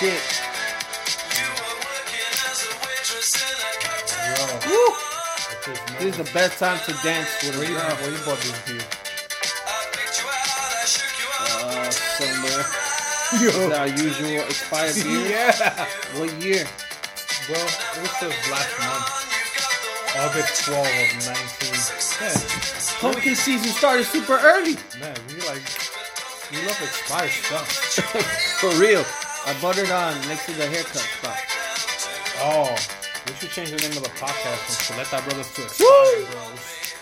This is shit. Woo! This is the best time to dance with Where a you, girl. where you bought this beer? Uh, somewhere. Yo. It's our usual expired beer. yeah. What year? Well, it was just last month. August 12 of 19. Yeah. Pumpkin season started super early. Man, we like, we love expired stuff. For real. I bought it on next to the haircut spot. Oh, we should change the name of the podcast from Chuleta Brothers to Woo! Expired Bros.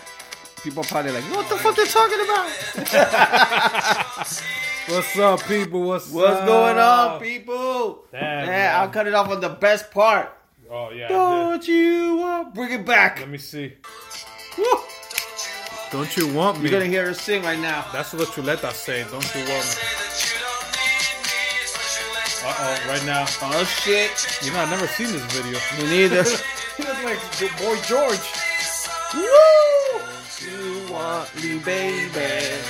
People probably like, what the fuck they talking about? What's up, people? What's What's up? going on, people? Damn, yeah, man. I'll cut it off on the best part. Oh, yeah. I. Don't you want? Bring it back. Let me see. Woo. Don't you want me? You're gonna hear her sing right now. That's what Chuleta say. Don't you want me? Uh oh, right now. Oh shit. You know, I've never seen this video. Me neither. he looks like boy George. Woo! You want me, baby?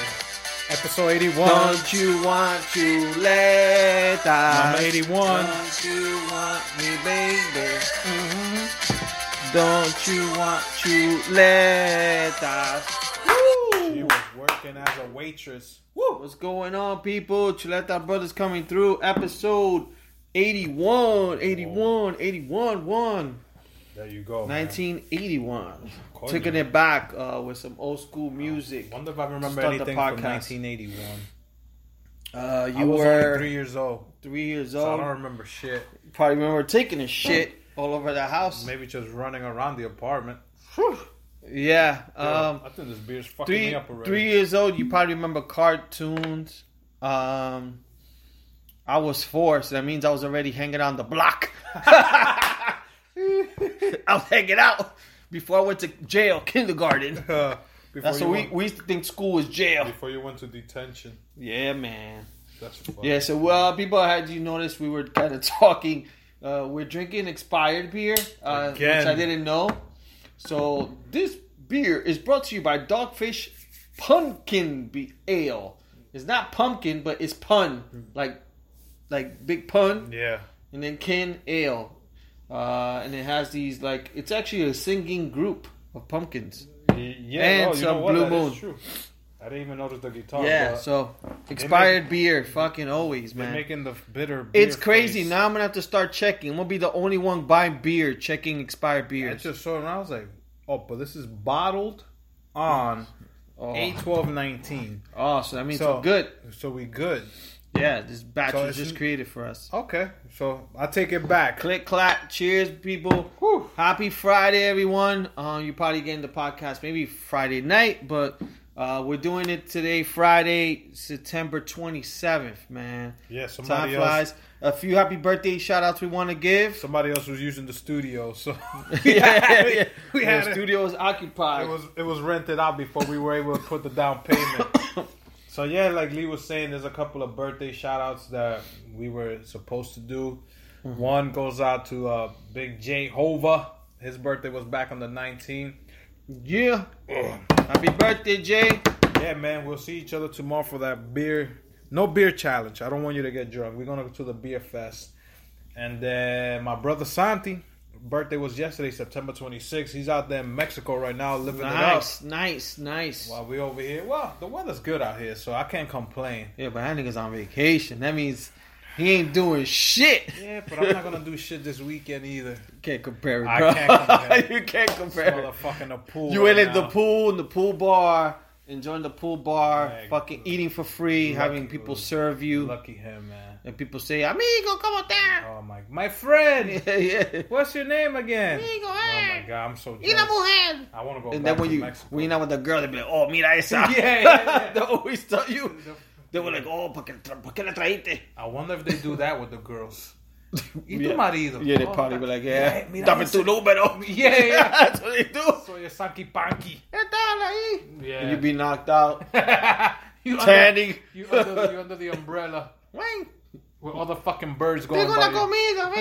Episode 81. Don't you want Chuleta? Mama 81. Don't you want me, baby? Don't you want Chuleta? She was working as a waitress. Woo! What's going on, people? Chuleta Brothers coming through. Episode 81, 81, 81, 1. There you go. 1981. Taking it back uh, with some old school music. Wonder if I remember Start anything from 1981. Uh, you I was were three years old, three years old. I don't remember shit. Probably remember taking a shit all over the house. Maybe just running around the apartment. Yeah. Um, I think this beer's fucking three me up already. three years old. You probably remember cartoons. Um, I was four, so that means I was already hanging on the block. I was hanging out before I went to jail, kindergarten. Uh, before That's what we, went, we used to think school was jail. before you went to detention. Yeah, man. That's funny. Yeah, so well, people had you noticed we were kind of talking. Uh, we're drinking expired beer, uh, which I didn't know. So this beer is brought to you by Dogfish Pumpkin Be- Ale. It's not pumpkin, but it's pun, like like big pun, Yeah. and then kin ale, uh, and it has these like it's actually a singing group of pumpkins. Yeah. And you some know what? Blue Moon. I didn't even notice the guitar. yeah, so expired beer, fucking always, they're man. making the bitter. Beer It's crazy. face. Now I'm gonna have to start checking. I'm gonna be the only one buying beer, checking expired beer. I just saw it and I was like, oh, but this is bottled on oh. 8 12 19. oh, so that means So- we're good. So we good. Yeah, this batch So was just created for us. Okay. So I take it back. Click clap, cheers, people. Whew. Happy Friday, everyone. Uh, you're probably getting the podcast maybe Friday night, but uh, we're doing it today, Friday, September 27th. Man, Yeah, time somebody else. flies. A few happy birthday shout outs we want to give. Somebody else was using the studio, so yeah, yeah. we the had it. studio was occupied. It was it was rented out before we were able to put the down payment. so yeah, like Lee was saying, there's a couple of birthday shout outs that we were supposed to do. Mm-hmm. One goes out to uh, Big J Hova. His birthday was back on the 19th. Yeah. Happy birthday, Jay. Yeah, man, we'll see each other tomorrow for that beer. No beer challenge. I don't want you to get drunk. We're gonna go to the beer fest. And then my brother Santi, birthday was yesterday, September 26th. He's out there in Mexico right now, living Nice, nice, nice. it up. While we over here, well, the weather's good out here, so I can't complain. Yeah, but that nigga's on vacation. That means he ain't doing shit. Yeah, but I'm not gonna do shit this weekend either. Can't compare it, I bro. can't compare. you can't compare. it. Motherfucking the pool. You right in the pool, in the pool bar, enjoying the pool bar, Yeah, fucking eating for free, lucky- having people serve you, Lucky him, man. and people say, "Amigo, come on down." Oh my, my friend. Yeah, yeah. What's your name again? Amigo, Oh my eh. god, I'm so jealous. mujer. I want to go And back then when to you Mexico. when you're not with the girl, they be like, "Oh, mira esa." Yeah, yeah, yeah. they always tell you. They were like, "Oh, ¿por qué, la traíste?" I wonder if they do that with the girls. ¿Y tu Yeah. marido? Yeah, they Oh, probably be like, yeah, "Yeah, mira dame ese- tu número." Yeah, yeah. That's what they do. Soy a Sanky Panky. ¿Qué tal ahí? Yeah. And you be knocked out, you tanning. Under, you, under, you under the umbrella Ven, with all the fucking birds going tengo la by. comida,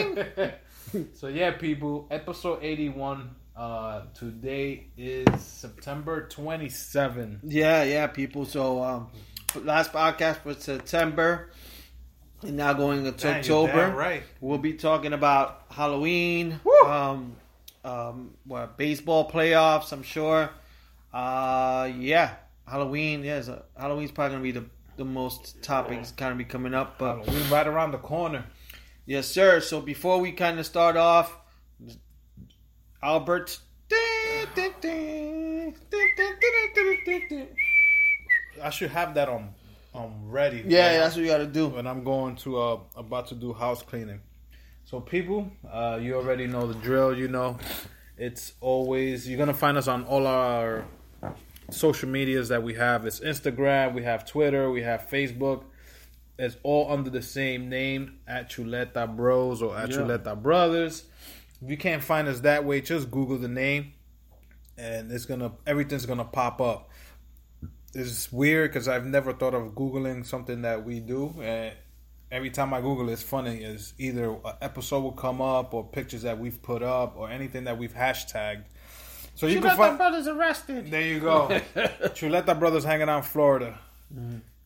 ven. so yeah, people, episode 81. Uh, today is September 27. Yeah, yeah, people. So, um, last podcast was September. And now going into Damn, you're October, damn right. we'll be talking about Halloween, Woo! um, um, what baseball playoffs. I'm sure. Uh, yeah, Halloween. Yes, uh, Halloween's probably gonna be the the most topics kind of be coming up. But Halloween right around the corner. yes, sir. So before we kind of start off, Albert. I should have that on on ready. Yeah, that's what you got to do. when I'm going to uh about to do house cleaning. So people, uh you already know the drill, you know. It's always you're gonna find us on all our social medias that we have. It's Instagram, we have Twitter, we have Facebook. It's all under the same name at Chuleta Bros or at Yeah. Chuleta Brothers. If you can't find us that way, just Google the name and it's gonna everything's gonna pop up. It's weird because I've never thought of googling something that we do, and every time I Google, it's funny. Is either an episode will come up, or pictures that we've put up, or anything that we've hashtagged. So you can find. brothers arrested. There you go. Chuleta brothers hanging out in Florida.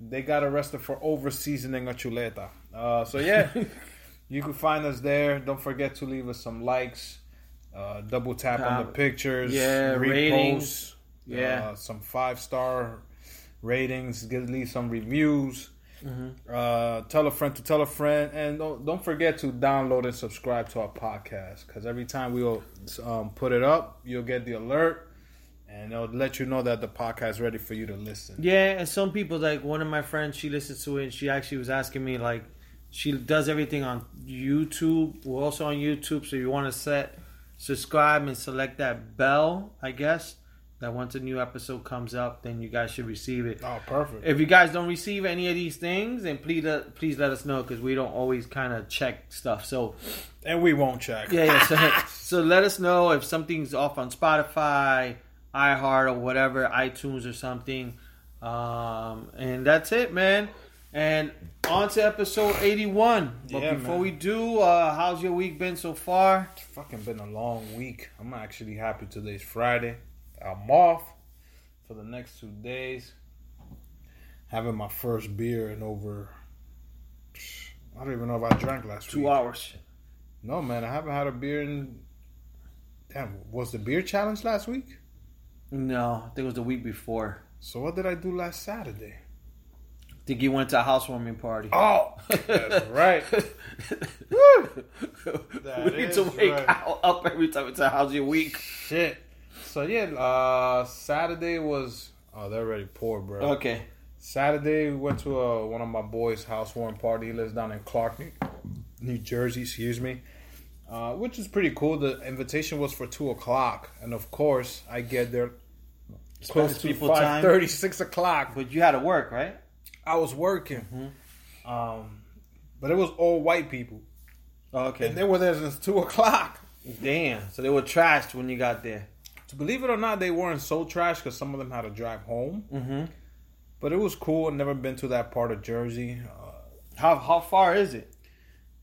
They got arrested for over seasoning a chuleta. Uh, so yeah, you can find us there. Don't forget to leave us some likes. Uh, double tap on the Uh, pictures. yeah, repost, ratings. Yeah. uh, some five star ratings. Give leave some reviews. Mm-hmm. Uh, tell a friend to tell a friend, and don't, don't forget to download and subscribe to our podcast because every time we'll um, put it up, you'll get the alert, and it'll let you know that the podcast is ready for you to listen. Yeah, and some people like one of my friends, she listens to it, and she actually was asking me like, she does everything on YouTube. We're also on YouTube, so you want to set subscribe and select that bell, I guess. That once a new episode comes up, then you guys should receive it. Oh, perfect. If you guys don't receive any of these things, then please uh, please let us know because we don't always kind of check stuff. So and we won't check. yeah, yeah. So, so let us know if something's off on Spotify, iHeart, or whatever, iTunes or something. Um, and that's it, man. And on to episode 81. But Yeah, before man. we do, uh, how's your week been so far? It's fucking been a long week. I'm actually happy today's Friday. I'm off for the next two days. Having my first beer in over. I don't even know if I drank last Two week. hours. No, man, I haven't had a beer in. Damn, was the beer challenge last week? No, I think it was the week before. So what did I do last Saturday? I think you went to a housewarming party. Oh, that's right. Woo! That we need to wake right. out, up every time it's a how's your week. Shit. So yeah, uh Saturday was. Oh, they're already poor, bro. Okay. Saturday, we went to uh, one of my boys' housewarming party. He lives down in Clark, New- New Jersey. Excuse me, uh, which is pretty cool. The invitation was for two o'clock, and of course, I get there close Spanish to five thirty, six o'clock. But you had to work, right? I was working, Hmm. um, but it was all white people, Oh, okay. and they were there since two o'clock. Damn. So they were trashed when you got there. Believe it or not, they weren't so trash because some of them had to drive home. Mm-hmm. But it was cool. I've never been to that part of Jersey. Uh, How how far is it?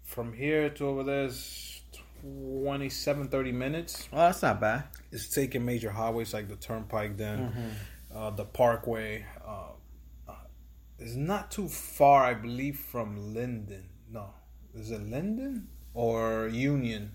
from here to over there is 27, 30 minutes. Oh, that's not bad. It's taking major highways like the Turnpike, then Mm-hmm. uh, the Parkway. Uh, uh, it's not too far, I believe, from Linden. No, is it Linden or Union?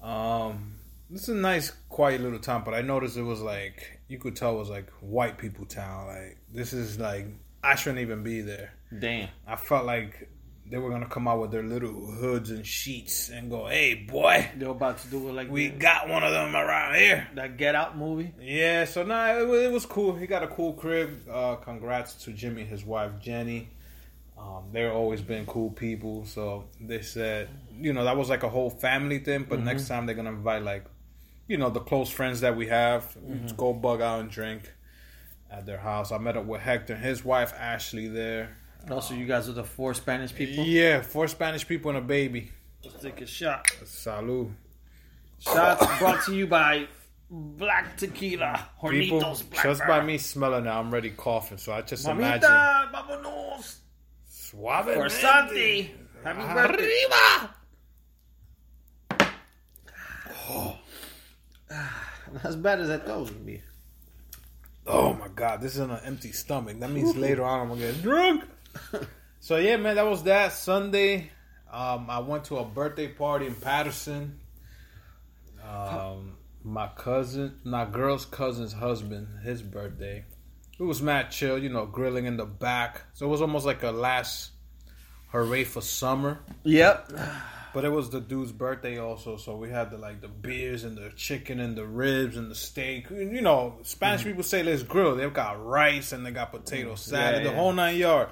Um, it's a nice, quiet little town, but I noticed it was like you could tell it was like white people town. Like this is like I shouldn't even be there. Damn. I felt like they were gonna come out with their little hoods and sheets and go, "Hey, boy, they're about to do it like we got one of them around here." that Get Out movie. Yeah, so nah, it, it was cool. He got a cool crib. Uh, congrats to Jimmy his wife Jenny. Um, they're always been cool people. So they said, you know, that was like a whole family thing. But next time they're gonna invite like, you know, the close friends that we have. Just mm-hmm. go bug out and drink at their house. I met up with Hector and his wife Ashley there. Oh, also, you guys are the four Spanish people. Yeah, four Spanish people and a baby. Let's take a shot. Salud. Shots brought to you by Black Tequila. People, Hornitos Black just by me smelling it, I'm already coughing. So I just imagine. Mamita, vámonos. Suave. For Santi. Happy birthday. Arriba! Not as bad as I thought it was gonna be. Oh my god, this is on an empty stomach. That means later on I'm gonna get drunk. So yeah, man, that was that Sunday. Um, I went to a birthday party in Paterson. Um, my cousin, my girl's cousin's husband, his birthday. It was mad chill, you know, grilling in the back. So it was almost like a last hooray for summer. Yep. But it was the dude's birthday also, so we had the like the beers and the chicken and the ribs and the steak. You know, Spanish mm-hmm. people say let's grill. They've got rice and they got potato mm, salad, yeah. the whole nine yard.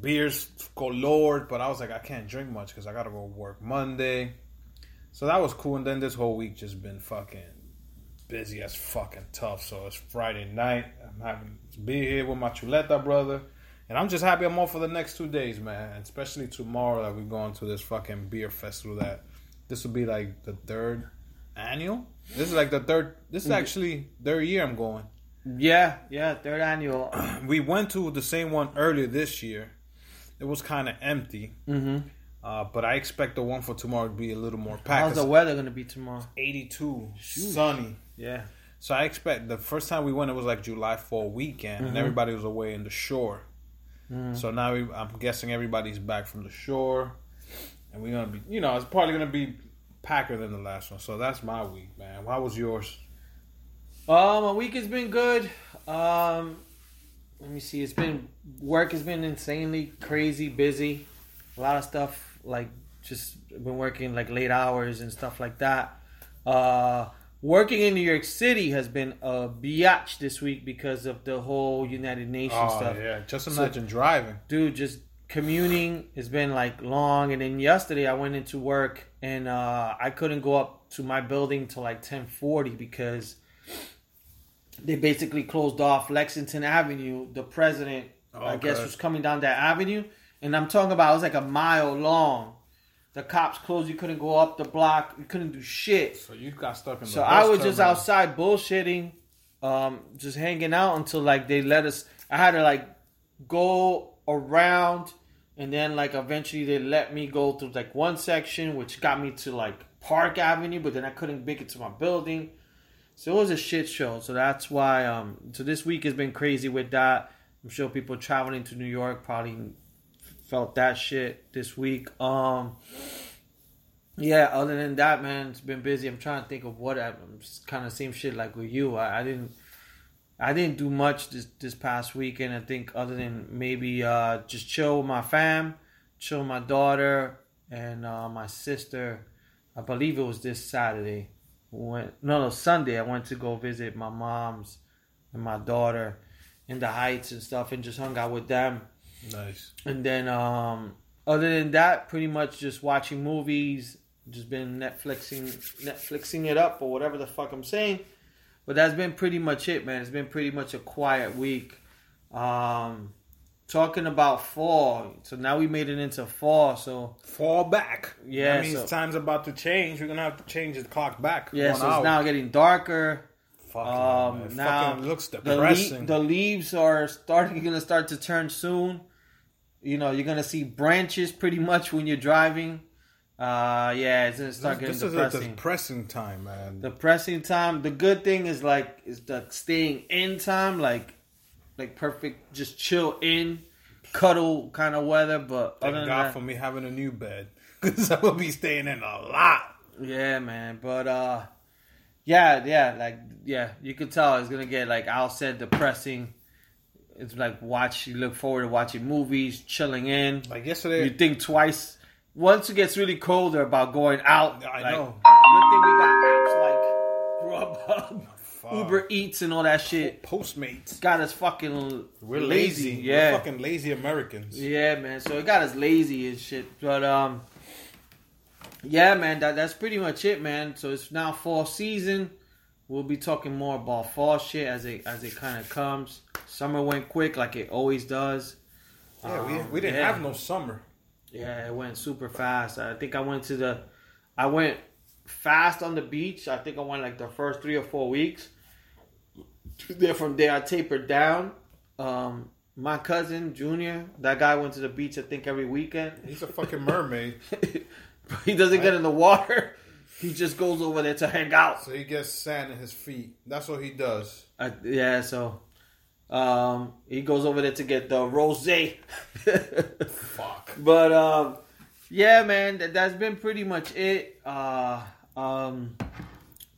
Beers galore, but I was like, I can't drink much because I gotta go work Monday. So that was cool. And then this whole week just been fucking busy as fucking tough. So it's Friday night. I'm having to be here with my chuleta brother. And I'm just happy I'm off for the next two days, man. Especially tomorrow that we're going to this fucking beer festival that this will be like the third annual. This is like the third this is actually third year I'm going. Yeah, yeah, third annual. We went to the same one earlier this year. It was kind of empty. Mm-hmm. Uh, but I expect the one for tomorrow to be a little more packed. How's the weather gonna be tomorrow? 82, sunny. Yeah. So I expect the first time we went, it was like July 4 weekend, and Mhm. everybody was away in the shore. Mhm. So now we, I'm guessing everybody's back from the shore, and we're gonna be, you know, it's probably gonna be packer than the last one. So that's my week, man. How was yours? Um, my week has been good. Um, let me see. It's been work has been insanely crazy, busy. A lot of stuff like just been working like late hours and stuff like that. Uh, working in New York City has been a biatch this week because of the whole United Nations stuff. Oh, yeah, just So- imagine driving. dude just commuting has been like long and then yesterday i went into work and uh i couldn't go up to my building till like 1040 because they basically closed off lexington avenue the president i guess Okay. was coming down that avenue and i'm talking about it was like a mile long the cops closed you couldn't go up the block you couldn't do shit So you got stuck in the. so I was just outside bullshitting, um, just hanging out until like they let us. I had to like go around, and then like eventually they let me go through like one section, which got me to like Park Avenue, but then I couldn't make it to my building. So it was a shit show. So that's why. Um, so this week has been crazy with that. I'm sure people traveling to New York probably felt that shit this week. Um. Yeah, other than that, man, it's been busy. I'm trying to think of what I'm kind of same shit like with you. I, I didn't, I didn't do much this this past weekend. I think other than maybe uh, just chill with my fam, chill with my daughter and uh, my sister. I believe it was this Saturday. We Went no no Sunday. I went to go visit my mom's and my daughter in the Heights and stuff, and just hung out with them. Nice. And then, um, other than that, pretty much just watching movies, just been Netflixing, Netflixing it up or whatever the fuck I'm saying. But that's been pretty much it, man. It's been pretty much a quiet week. Um, talking about fall, so now we made it into fall. So Fall back. Yeah, that means so- time's about to change. We're gonna have to change the clock back. yeah, so hour. it's now getting darker. Um, man. It now fucking looks the, le- depressing. the leaves are starting to start to turn soon. You know, you're going to see branches pretty much when you're driving. Uh, yeah, it's to start this, getting this is a depressing. depressing time, man. depressing time. The good thing is like is the staying in time, like like perfect, just chill in, cuddle kind of weather. But Thank God that, for me having a new bed because I will be staying in a lot. Yeah, man. But uh yeah, yeah, like yeah, you could tell it's gonna get like Al said depressing. It's like watch you look forward to watching movies, chilling in. Like yesterday, You think twice. Once it gets really colder about going out. I like, know. Good thing we got apps like Grubhub, Fuck. Uber Eats and all that shit. Postmates. Got us fucking We're lazy. Yeah. We're fucking lazy Americans. Yeah, man. So it got us lazy and shit. But um, yeah, man. That that's pretty much it, man. So it's now fall season. We'll be talking more about fall shit as it as it kind of comes. Summer went quick, like it always does. Yeah, we, Um, we didn't yeah. have no summer. Yeah, it went super fast. I think I went to the, I went fast on the beach. I think I went like the first three or four weeks. Then from there I tapered down. Um, my cousin Junior, that guy went to the beach. I think every weekend. He's a fucking mermaid, he doesn't get in the water. He just goes over there to hang out. so he gets sand in his feet. That's what he does. Uh, yeah, so Um, he goes over there to get the rose. Fuck. But um, yeah, man, that, that's been pretty much it. Uh, um, in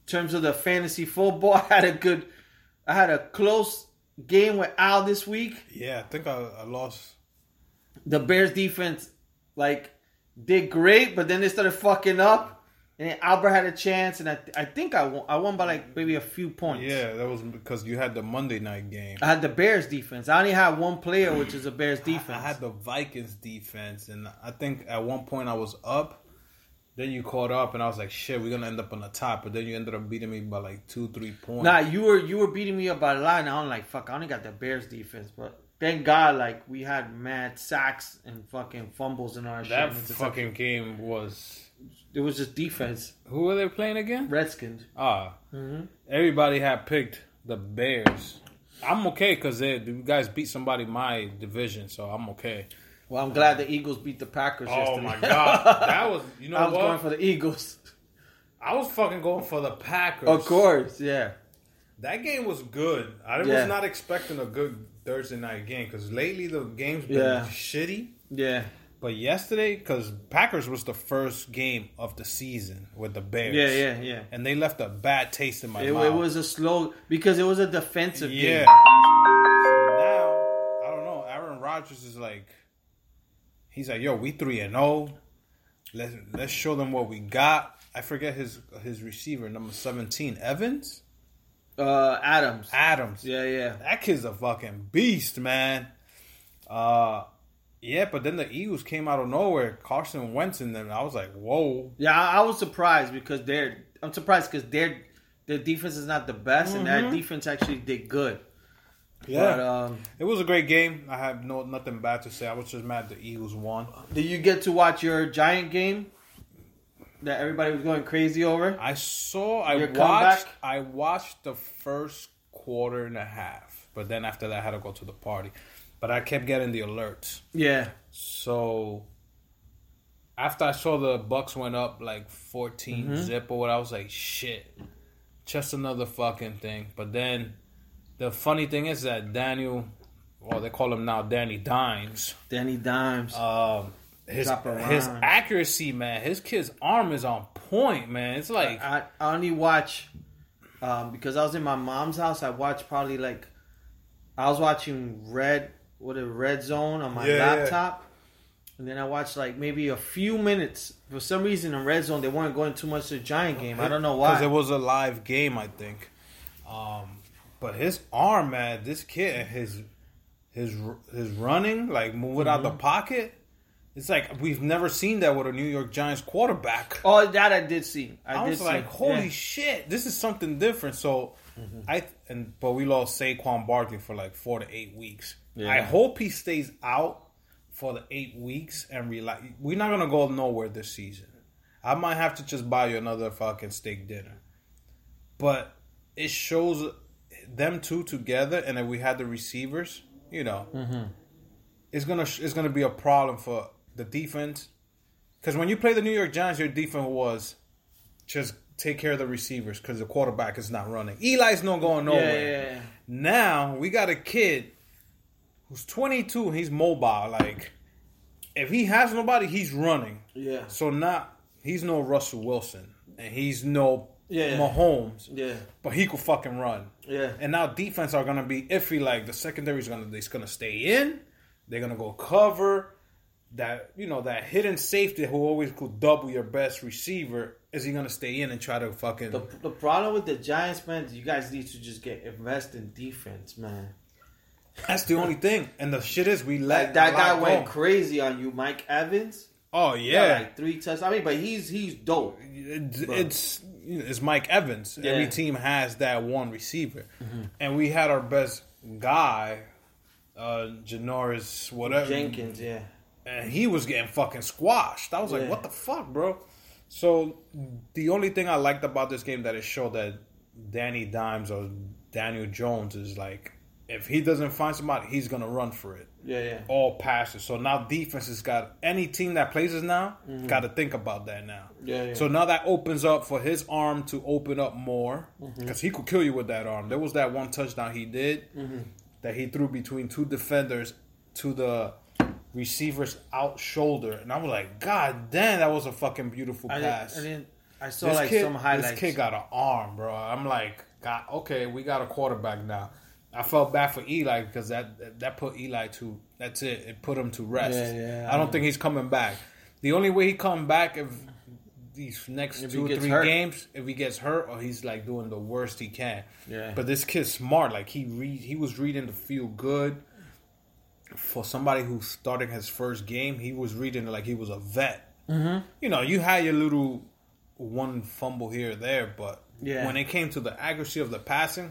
terms of the fantasy football, I had a good, I had a close game with Al this week. Yeah, I think I, I lost. The Bears defense, like, did great, but then they started fucking up. And then Albert had a chance, and I, I think I won. I won by like maybe a few points. Yeah, that was because you had the Monday night game. I had the Bears defense. I only had one player, which is a Bears defense. I had the Vikings defense, and I think at one point I was up. Then you caught up, and I was like, "Shit, we're gonna end up on the top." But then you ended up beating me by like two, three points. Nah, you were you were beating me up by a lot, and I'm like, fuck, I only got the Bears defense, but thank God, like we had mad sacks and fucking fumbles in our that shit. It's fucking game was. It was just defense. Who were they playing again? Redskins. Ah, Mm-hmm. everybody had picked the Bears. I'm okay because you guys beat somebody my division, so I'm okay. Well, I'm glad the Eagles beat the Packers. Oh yesterday. my god, that was you know I was what? going for the Eagles. I was fucking going for the Packers. Of course, yeah. That game was good. I Yeah. was not expecting a good Thursday night game because lately the game's been Yeah. shitty. Yeah. But yesterday, because Packers was the first game of the season with the Bears. Yeah, yeah, yeah. And they left a bad taste in my It, mouth. it was a slow because it was a defensive yeah. game. So now, I don't know. Aaron Rodgers is like, he's like, yo, we three and zero. Let's let's show them what we got. I forget his his receiver number seventeen, Evans, Uh, Adams. Adams. Yeah, yeah. That kid's a fucking beast, man. Uh, yeah, but then the Eagles came out of nowhere. Carson Wentz and them. I was like, whoa. Yeah, I, I was surprised because they're. I'm surprised because their their defense is not the best, and Mm-hmm. that defense actually did good. Yeah, But, um, it was a great game. I have no nothing bad to say. I was just mad the Eagles won. did you get to watch your Giant game that everybody was going crazy over? I saw. I Your watched. comeback? I watched the first quarter and a half, but then after that, I had to go to the party. But I kept getting the alerts. Yeah, So after I saw the Bucks went up like 14 Mm-hmm. zip or what, I was like, shit, just another fucking thing. But then the funny thing is that Daniel, well, they call him now Danny Dimes. Danny Dimes. Um, his his accuracy, man, his kid's arm is on point, man. It's like I, I only watch um, because I was in my mom's house. I watched probably like I was watching Red what a Red Zone on my Yeah, yeah. laptop, and then I watched like maybe a few minutes. For some reason in Red Zone they weren't going too much to the Giant game. I don't know why. because it was a live game, I think. Um, but his arm, man, this kid, his his his running, like moving out the Mm-hmm. pocket, it's like we've never seen that with a New York Giants quarterback. oh, that I did see. I, I, was see. like, holy Yeah. Mm-hmm. shit, this is something different. So I and but we lost Saquon Barkley for like four to eight weeks. Yeah. I hope he stays out for the eight weeks and relax. We're not gonna go nowhere this season. I might have to just buy you another fucking steak dinner. But it shows them two together, and then we had the receivers. You know, Mm-hmm. it's gonna it's gonna be a problem for the defense. Because when you play the New York Giants, your defense was just take care of the receivers because the quarterback is not running. Eli's not going Yeah, nowhere. yeah, yeah. Now we got a kid who's 22 and he's mobile. Like, if he has nobody, he's running. Yeah. So not he's no Russell Wilson and he's no Yeah. Mahomes, Yeah. but he could fucking run. Yeah. And now defense are gonna be iffy. Like the secondary is gonna it's gonna stay in. They're gonna go cover. That you know that hidden safety who always could double your best receiver is he gonna stay in and try to fucking The, the problem with the Giants, man, you guys need to just get invest in defense, man. That's the only thing. And the shit is we let Like that guy went go. crazy on you, Mike Evans. Oh got, yeah, like three touchdowns. I mean, but he's he's dope. it's Bro. it's, it's Mike Evans. Yeah. Every team has that one receiver, and we had our best guy, uh, Janoris whatever Jenkins, yeah. and he was getting fucking squashed. I was like, Yeah. what the fuck, bro? So the only thing I liked about this game that it showed that Danny Dimes or Daniel Jones is like, if he doesn't find somebody, he's gonna run for it. Yeah, yeah. All passes. So now defense has got any team that plays us now got to think about that now. Mm-hmm. Yeah, yeah. So now that opens up for his arm to open up more Mm-hmm. because he could kill you with that arm. There was that one touchdown he did. Mm-hmm. that he threw between two defenders to the receiver's out shoulder, and I was like, God damn, that was a fucking beautiful I pass. I didn't. I saw this like kid, some highlights. This kid got an arm, bro. I'm like, God, okay, we got a quarterback now. I felt bad for Eli because that that put Eli to that's it. It put him to rest. Yeah, yeah, I I don't know. think he's coming back. The only way he come back if these next If two or three hurt. games, if he gets hurt or he's like doing the worst he can. Yeah. But this kid's smart. Like he read, he was reading to feel good. For somebody who's starting his first game, he was reading like he was a vet. Mm-hmm. You know, you had your little one fumble here or there, but Yeah. when it came to the accuracy of the passing,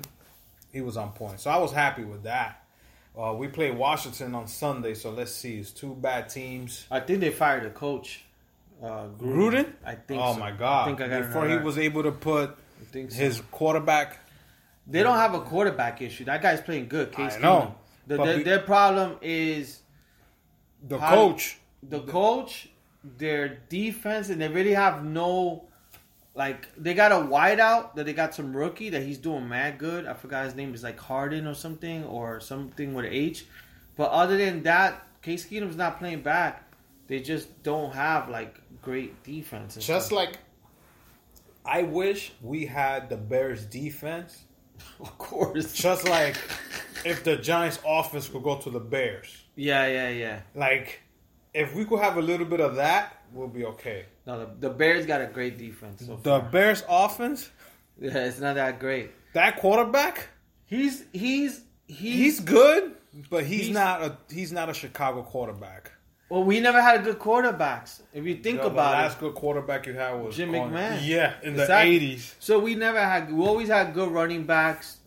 he was on point. So I was happy with that. Uh, we play Washington on Sunday, so let's see. It's two bad teams. I think they fired the coach. Uh, Gruden? I think. oh so. my god! I think I got Before he was able to put think so. his quarterback. They don't have a quarterback issue. That guy's playing good. Case I know, The, their, we- their problem is The coach. the coach, their defense, and they really have no. Like they got a wideout that they got some rookie that he's doing mad good. I forgot his name is like Harden or something or something with H. But other than that, Case Keenum's not playing back. They just don't have like great defense. Just stuff. like I wish we had the Bears defense. of course. Just like if the Giants offense could go to the Bears. Yeah, yeah, yeah. Like if we could have a little bit of that, we'll be okay. No, the, the Bears got a great defense. So The far. Bears offense, yeah, it's not that great. that quarterback, He's he's he's, he's good, but he's, he's- not a he's not a Chicago quarterback. well. We never had good quarterbacks. If you think The- the about last it, good quarterback you had was Jim Con- McMahon. Yeah, in the eighties. so we never had. We always had good running backs.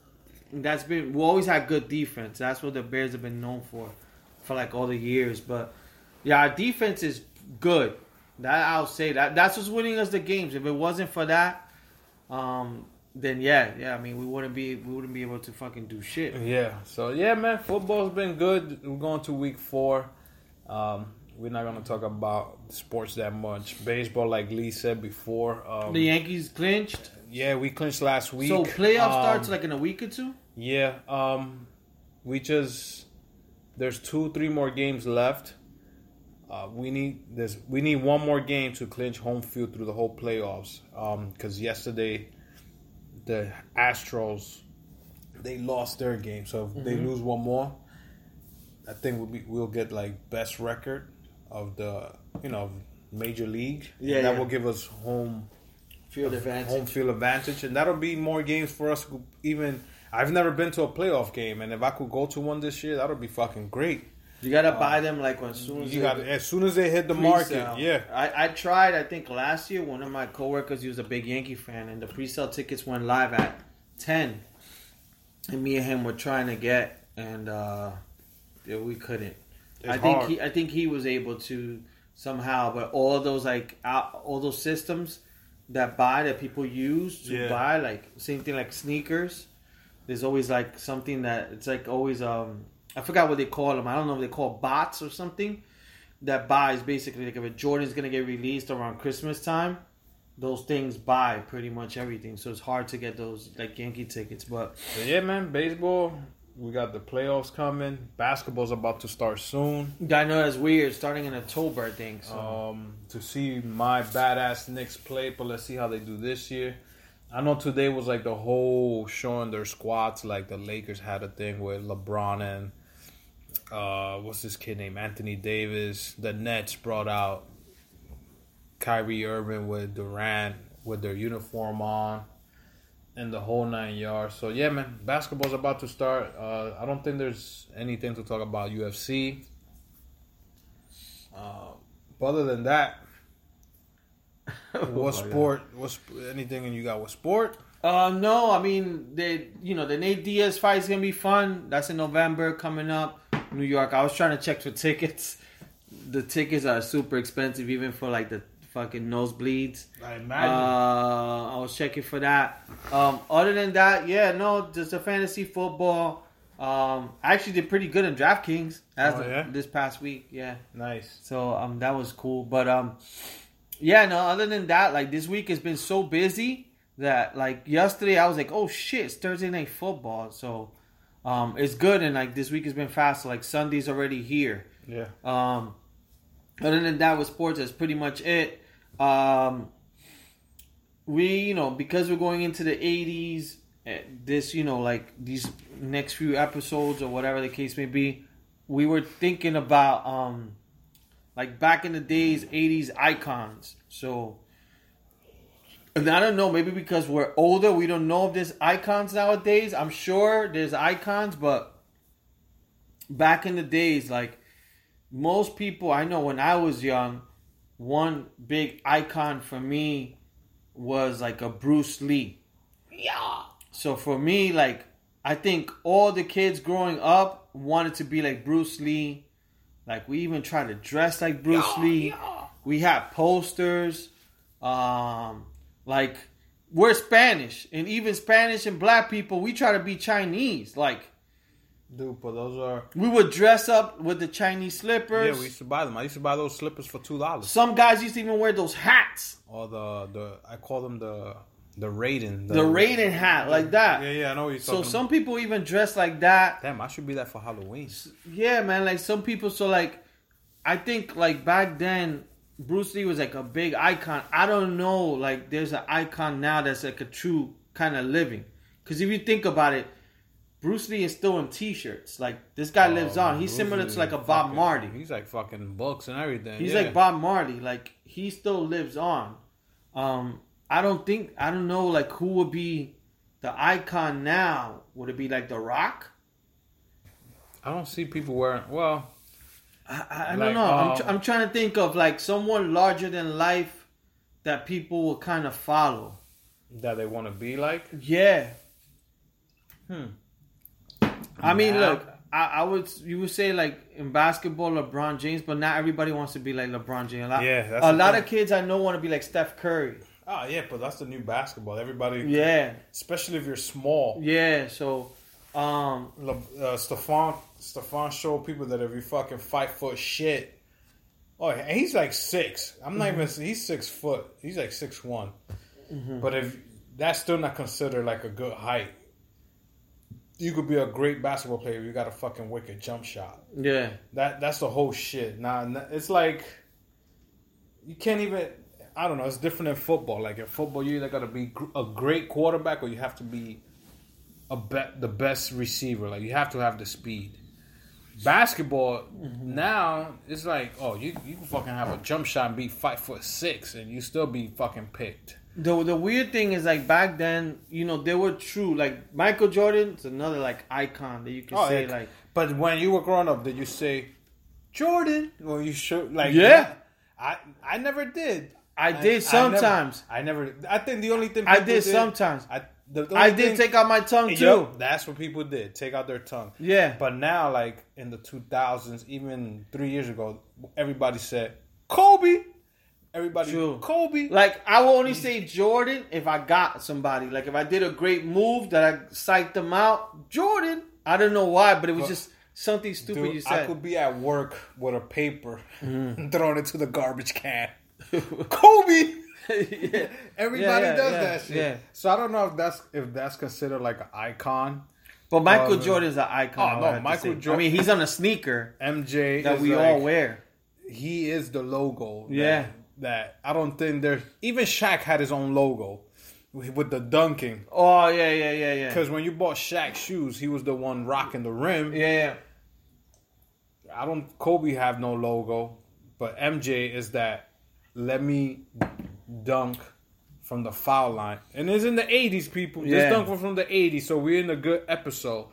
That's been. We always had good defense. That's what the Bears have been known for, for like all the years. But yeah, our defense is good. That I'll say that. That's what's winning us the games. If it wasn't for that, um, then yeah, yeah. I mean, we wouldn't be. We wouldn't be able to fucking do shit. Yeah. So yeah, man, football's been good. We're going to week four. Um, we're not gonna talk about sports that much. Baseball, like Lee said before. Um, The Yankees clinched. yeah, we clinched last week. So playoff Um, starts like in a week or two. Yeah, um, we just there's two, three more games left. Uh, we need this. We need one more game to clinch home field through the whole playoffs. Because yesterday, the Astros they lost their game, so if they Mm-hmm. lose one more, I think we'll be we'll get like best record of the you know major league. Yeah, And that yeah. will give us home Field advantage. home field advantage, and that'll be more games for us. Even I've never been to a playoff game, and if I could go to one this year, that'll be fucking great. You gotta buy them like as soon as You they- got as soon as they hit the market, pre-sale. yeah. I, I tried. I think last year, one of my coworkers, he was a big Yankee fan, and the pre-sale tickets went live at ten, and me and him were trying to get, and uh, we couldn't. It's I think hard. he, I think he was able to somehow, but all those like out, all those systems that buy that people use to Yeah. buy, like same thing like sneakers. There's always like something that it's like always um I forgot what they call them. I don't know if they call bots or something that buys basically like if a Jordan's gonna get released around Christmas time, those things buy pretty much everything. So it's hard to get those like Yankee tickets. But yeah, man, baseball. We got the playoffs coming. Basketball's about to start soon. I know that's weird. Starting in October, I think. So Um, to see my badass Knicks play, but let's see how they do this year. I know today was like the whole showing their squads. Like the Lakers had a thing with LeBron and uh, what's this kid named Anthony Davis. The Nets brought out Kyrie Irving with Durant with their uniform on, and the whole nine yards. So yeah, man, basketball's about to start. Uh, I don't think there's anything to talk about UFC. Uh, but other than that, what sport? What sp- anything you got with sport? Uh, no, I mean, they, you know, the Nate Diaz fight is gonna be fun. That's in November coming up, New York. I was trying to check for tickets. The tickets are super expensive, even for like the fucking nosebleeds. I Uh, imagine. I was checking for that. Um, other than that, yeah, no, just a fantasy football. Um, I actually did pretty good in DraftKings as Oh, yeah? this past week. Yeah. nice. So um, that was cool. But um, yeah, no. Other than that, like this week has been so busy that like yesterday I was like, oh shit, it's Thursday night football. So um, it's good. And like this week has been fast. So, like Sunday's already here. Yeah. Um, other than that, with sports, that's pretty much it. Um, we, you know, because we're going into the 80s, eh, this, you know, like these next few episodes or whatever the case may be, we were thinking about, um, like back in the days, 80s icons. So, and I don't know, maybe because we're older, we don't know if there's icons nowadays. I'm sure there's icons, but back in the days, like, most people I know when I was young, one big icon for me was like a Bruce Lee. Yeah. So for me, like I think all the kids growing up wanted to be like Bruce Lee. Like we even tried to dress like Bruce Yeah, Lee. yeah. We had posters. Um like we're Spanish and even Spanish and black people, we try to be Chinese. Like Dude, but those are. we would dress up with the Chinese slippers. Yeah, we used to buy them. I used to buy those slippers for two dollars. Some guys used to even wear those hats. Or the the I call them the the Raiden. The Raiden hat, like that. Yeah, yeah, I know what you're So some people even dress like that. Damn, I should be that for Halloween. Yeah, man. Like some people. So like, I think like back then, Bruce Lee was like a big icon. I don't know. Like there's an icon now that's like a true kind of living. Because if you think about it, Bruce Lee is still in t-shirts. Like this guy lives Oh, on. He's Bruce similar Lee to like a Bob fucking- Marley. He's like fucking books and everything. He's yeah. like Bob Marley. Like he still lives on. Um, I don't think I don't know like who would be the icon now. Would it be like The Rock? I don't see people wearing. Well, I, I, I Like, don't know. I'm, um, tr- I'm trying to think of like someone larger than life that people will kind of follow. that they want to be like. Yeah. Hmm. I mean, look, I, I would you would say like in basketball, LeBron James, but not everybody wants to be like LeBron James. A lot, Yeah, a lot thing. of kids I know want to be like Steph Curry. Oh yeah, but that's the new basketball. Everybody, Yeah, especially if you're small. yeah. So, um, Le- Uh, Stefan, Stefan showed people that if you fucking five foot shit. Oh, and he's like six. I'm not even. Mm-hmm. He's six foot. He's like six one. Mm-hmm. But if that's still not considered like a good height, you could be a great basketball player. if You got a fucking wicked jump shot. yeah, That that's the whole shit. Now nah, it's like you can't even. I don't know. It's different in football. Like in football, you either got to be a great quarterback or you have to be a be- the best receiver. Like you have to have the speed. Basketball mm-hmm. now it's like oh you you can fucking have a jump shot and be five foot six and you still be fucking picked. The the weird thing is like back then, you know, they were true. Like Michael Jordan's another like icon that you can oh, say yeah. like but when you were growing up, did you say Jordan? Or you should like Yeah. I I never did. I did sometimes. I never, I think the only thing I people did sometimes. I, the, the I only did take out my tongue too. that's what people did. Take out their tongue. Yeah. But now, like in the 2000s, even three years ago, everybody said Kobe. Everybody, True. Kobe. Like I will only say Jordan if I got somebody. Like if I did a great move that I psyched them out, Jordan. I don't know why, but it was But- just something stupid Dude, you said. I could be at work with a paper Mm-hmm. and throwing it to the garbage can. Kobe. yeah. Everybody Yeah, yeah, does that shit. yeah. So I don't know if that's if that's considered like an icon. But Michael Oh, uh, man. Jordan's an icon. Oh, no, Michael. Jordan- I mean, he's on a sneaker MJ that we like- all wear. he is the logo. Yeah. That, I don't think there's even Shaq had his own logo with with the dunking. Oh yeah, yeah, yeah, yeah. Because when you bought Shaq shoes, he was the one rocking the rim. Yeah, yeah. I don't. Kobe have no logo, but MJ is that. Let me dunk from the foul line, and it's in the '80s. People, Yeah. this dunk was from the '80s, so we're in a good episode.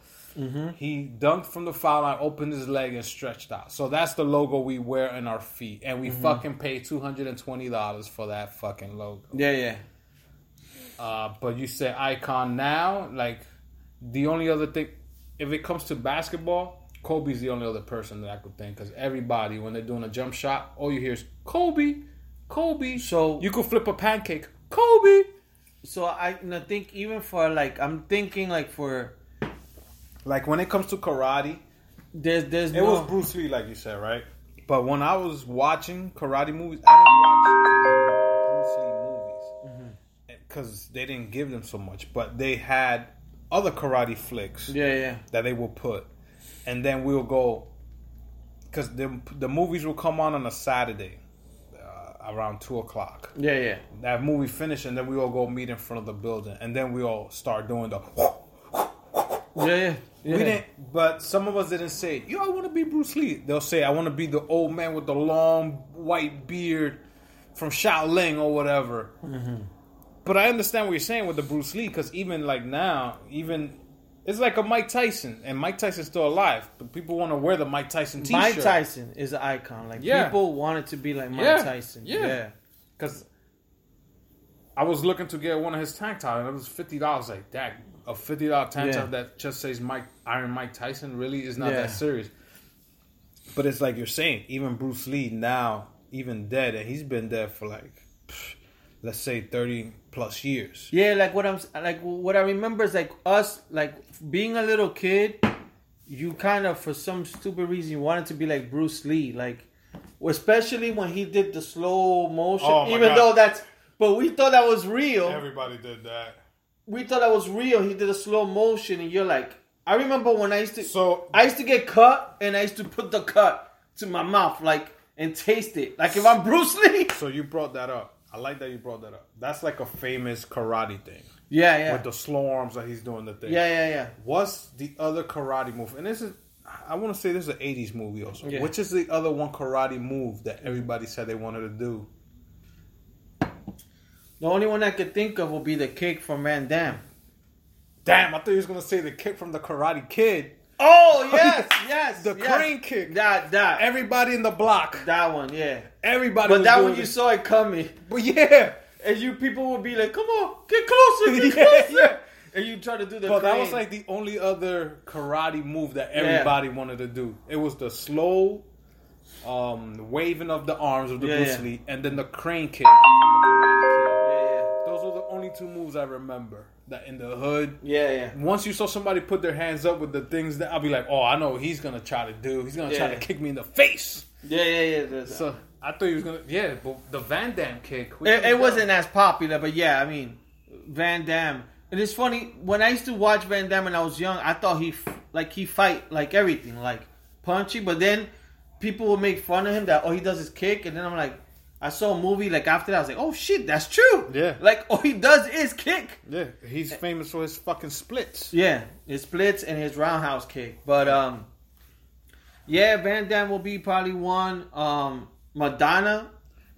He dunked from the foul line, opened his leg, and stretched out. So that's the logo we wear in our feet, and we fucking pay two hundred and twenty dollars for that fucking logo. Yeah, yeah. Uh, but you say icon now, like the only other thing, if it comes to basketball, Kobe's the only other person that I could think because everybody when they're doing a jump shot, all you hear is Kobe, Kobe. So- you could flip a pancake, Kobe. So I, I think even for like, I'm thinking like for Like when it comes to karate, there's there's it no, was Bruce Lee, like you said, right? But when I was watching karate movies, I didn't watch Bruce Lee movies mm-hmm. because they didn't give them so much. But they had other karate flicks Yeah, yeah. that they will put, and then we'll go because the the movies will come on on a Saturday around two o'clock. Yeah, yeah. That movie finished, and then we all go meet in front of the building, and then we all start doing the. Yeah, yeah. yeah. We didn't, but some of us didn't say, "Yo, I want to be Bruce Lee." They'll say, "I want to be the old man with the long white beard from Shaolin or whatever." Mm-hmm. But I understand what you're saying with the Bruce Lee because even like now, even it's like a Mike Tyson, and Mike Tyson's still alive, but people want to wear the Mike Tyson T-shirt. Mike Tyson is an icon. Like Yeah. people wanted to be like Mike Yeah, Tyson. yeah. Yeah. because I was looking to get one of his tank tops, and it was fifty dollars. Like that, a fifty dollar tank Yeah. top that just says Mike Iron Mike Tyson really is not Yeah. that serious. But it's like you're saying, even Bruce Lee now, even dead, and he's been dead for like, pff, let's say thirty plus years. Yeah, like what I'm like what I remember is like us like being a little kid, you kind of for some stupid reason you wanted to be like Bruce Lee, like especially when he did the slow motion. Oh even God. though that's but we thought that was real. Everybody did that. we thought that was real. He did a slow motion, and you're like, I remember when I used to. So I used to get cut, and I used to put the cut to my mouth, like and taste it, like if I'm Bruce Lee. so you brought that up. I like that you brought that up. That's like a famous karate thing Yeah, yeah, with the slow arms that he's doing the thing. yeah, yeah, yeah. What's the other karate move? And this is, I want to say this is an 80s movie also. Yeah. Which is the other one karate move that everybody said they wanted to do? The only one I could think of will be the kick from Van Damme. Damn, I thought he was going to say the kick from the Karate Kid. Oh yes, yes, The yes. crane kick. That that Everybody in the block. that one, yeah. Everybody But that one you this. saw it coming, But yeah. And you people would be like, "Come on, get closer, get Yeah, closer," yeah. and you try to do the. But that was like the only other karate move that everybody wanted to do. It was the slow um, waving of the arms of the Yeah, Bruce yeah. Lee and then the crane kick the yeah, yeah, Those were the only two moves I remember. That in the hood. yeah, yeah. Once you saw somebody put their hands up with the things that I'll be like, oh, I know what he's gonna try to do. He's gonna try Yeah. to kick me in the face. Yeah, yeah, yeah. So I thought he was gonna, yeah, but the Van Damme kick. it, was it that? wasn't as popular, but yeah, I mean, Van Damme. And it's funny when I used to watch Van Damme when I was young. I thought he like he fight like everything, like punchy. But then people would make fun of him that oh he does his kick, and then I'm like, I saw a movie like after that. I was like, oh shit, that's true. Yeah. like all he does is kick. Yeah, he's famous for his fucking splits. Yeah, his splits and his roundhouse kick. But um, yeah, Van Damme will be probably one. Um, Madonna,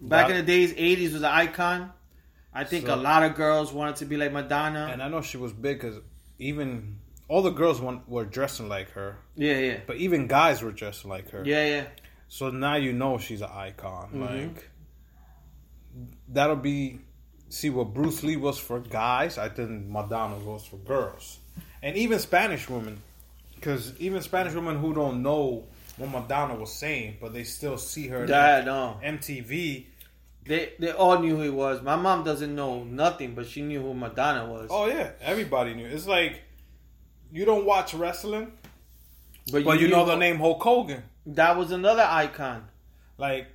back in the days, '80s was an icon. I think So- a lot of girls wanted to be like Madonna. And I know she was big because even all the girls want, were dressing like her, yeah, yeah, but even guys were dressing like her. yeah, yeah. So now you know she's an icon. Mm-hmm. Like that'll be see what Bruce Lee was for guys. I think Madonna was for girls, and even Spanish women, because even Spanish women who don't know what Madonna was saying, but they still see her Yeah, no. MTV. They they all knew who he was. My mom doesn't know nothing, but she knew who Madonna was. Oh yeah, everybody knew. It's like you don't watch wrestling, but you knew- know the name Hulk Hogan. That was another icon. Like,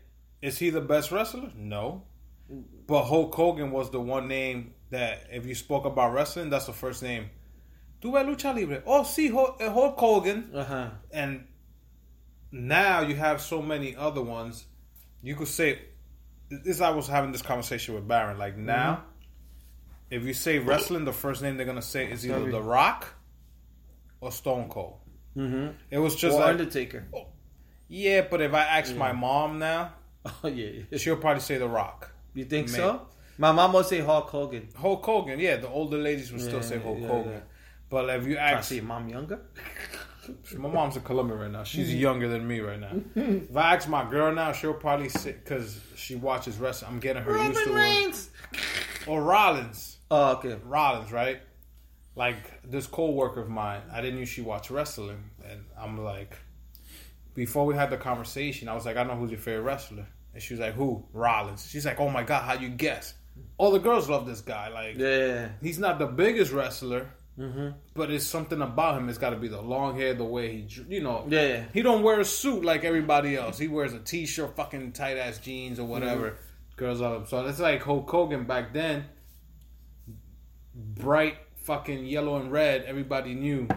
is he the best wrestler? No. But Hulk Hogan was the one name that, if you spoke about wrestling, that's the first name. Tu ves lucha libre? Oh, sí, Hulk, Hulk Hogan. Uh huh. And now you have so many other ones. You could say, this I was having this conversation with Baron. Like now, if you say wrestling, the first name they're gonna say is either. The Rock or Stone Cold. Mm-hmm. It was just Or like, Undertaker. yeah, but if I ask my mom now, Oh yeah. yeah. she'll probably say The Rock. You think Man. so? My mom would say Hulk Hogan. Hulk Hogan, yeah, the older ladies would still say Hulk yeah, Hogan. yeah. But if you I ask, see your mom younger. my mom's in Colombia right now. Mm-hmm. She's younger than me right now. if I ask my girl now, she'll probably sit because she watches wrestling. I'm getting her used to Roman it. Reigns. Or Rollins, Oh, okay. Rollins, right? Like this co-worker of mine, I didn't usually watch wrestling, and I'm like, before we had the conversation, I was like, I know who's your favorite wrestler, and she was like, who? Rollins. She's like, oh my god, how you guess? All the girls love this guy. Like, Yeah. he's not the biggest wrestler, Mm-hmm. but it's something about him. It's got to be the long hair, the way he, you know, Yeah, yeah. he don't wear a suit like everybody else. He wears a t-shirt, fucking tight ass jeans or whatever. Mm-hmm. Girls love him. So it's like Hulk Hogan back then. Bright fucking yellow and red, everybody knew.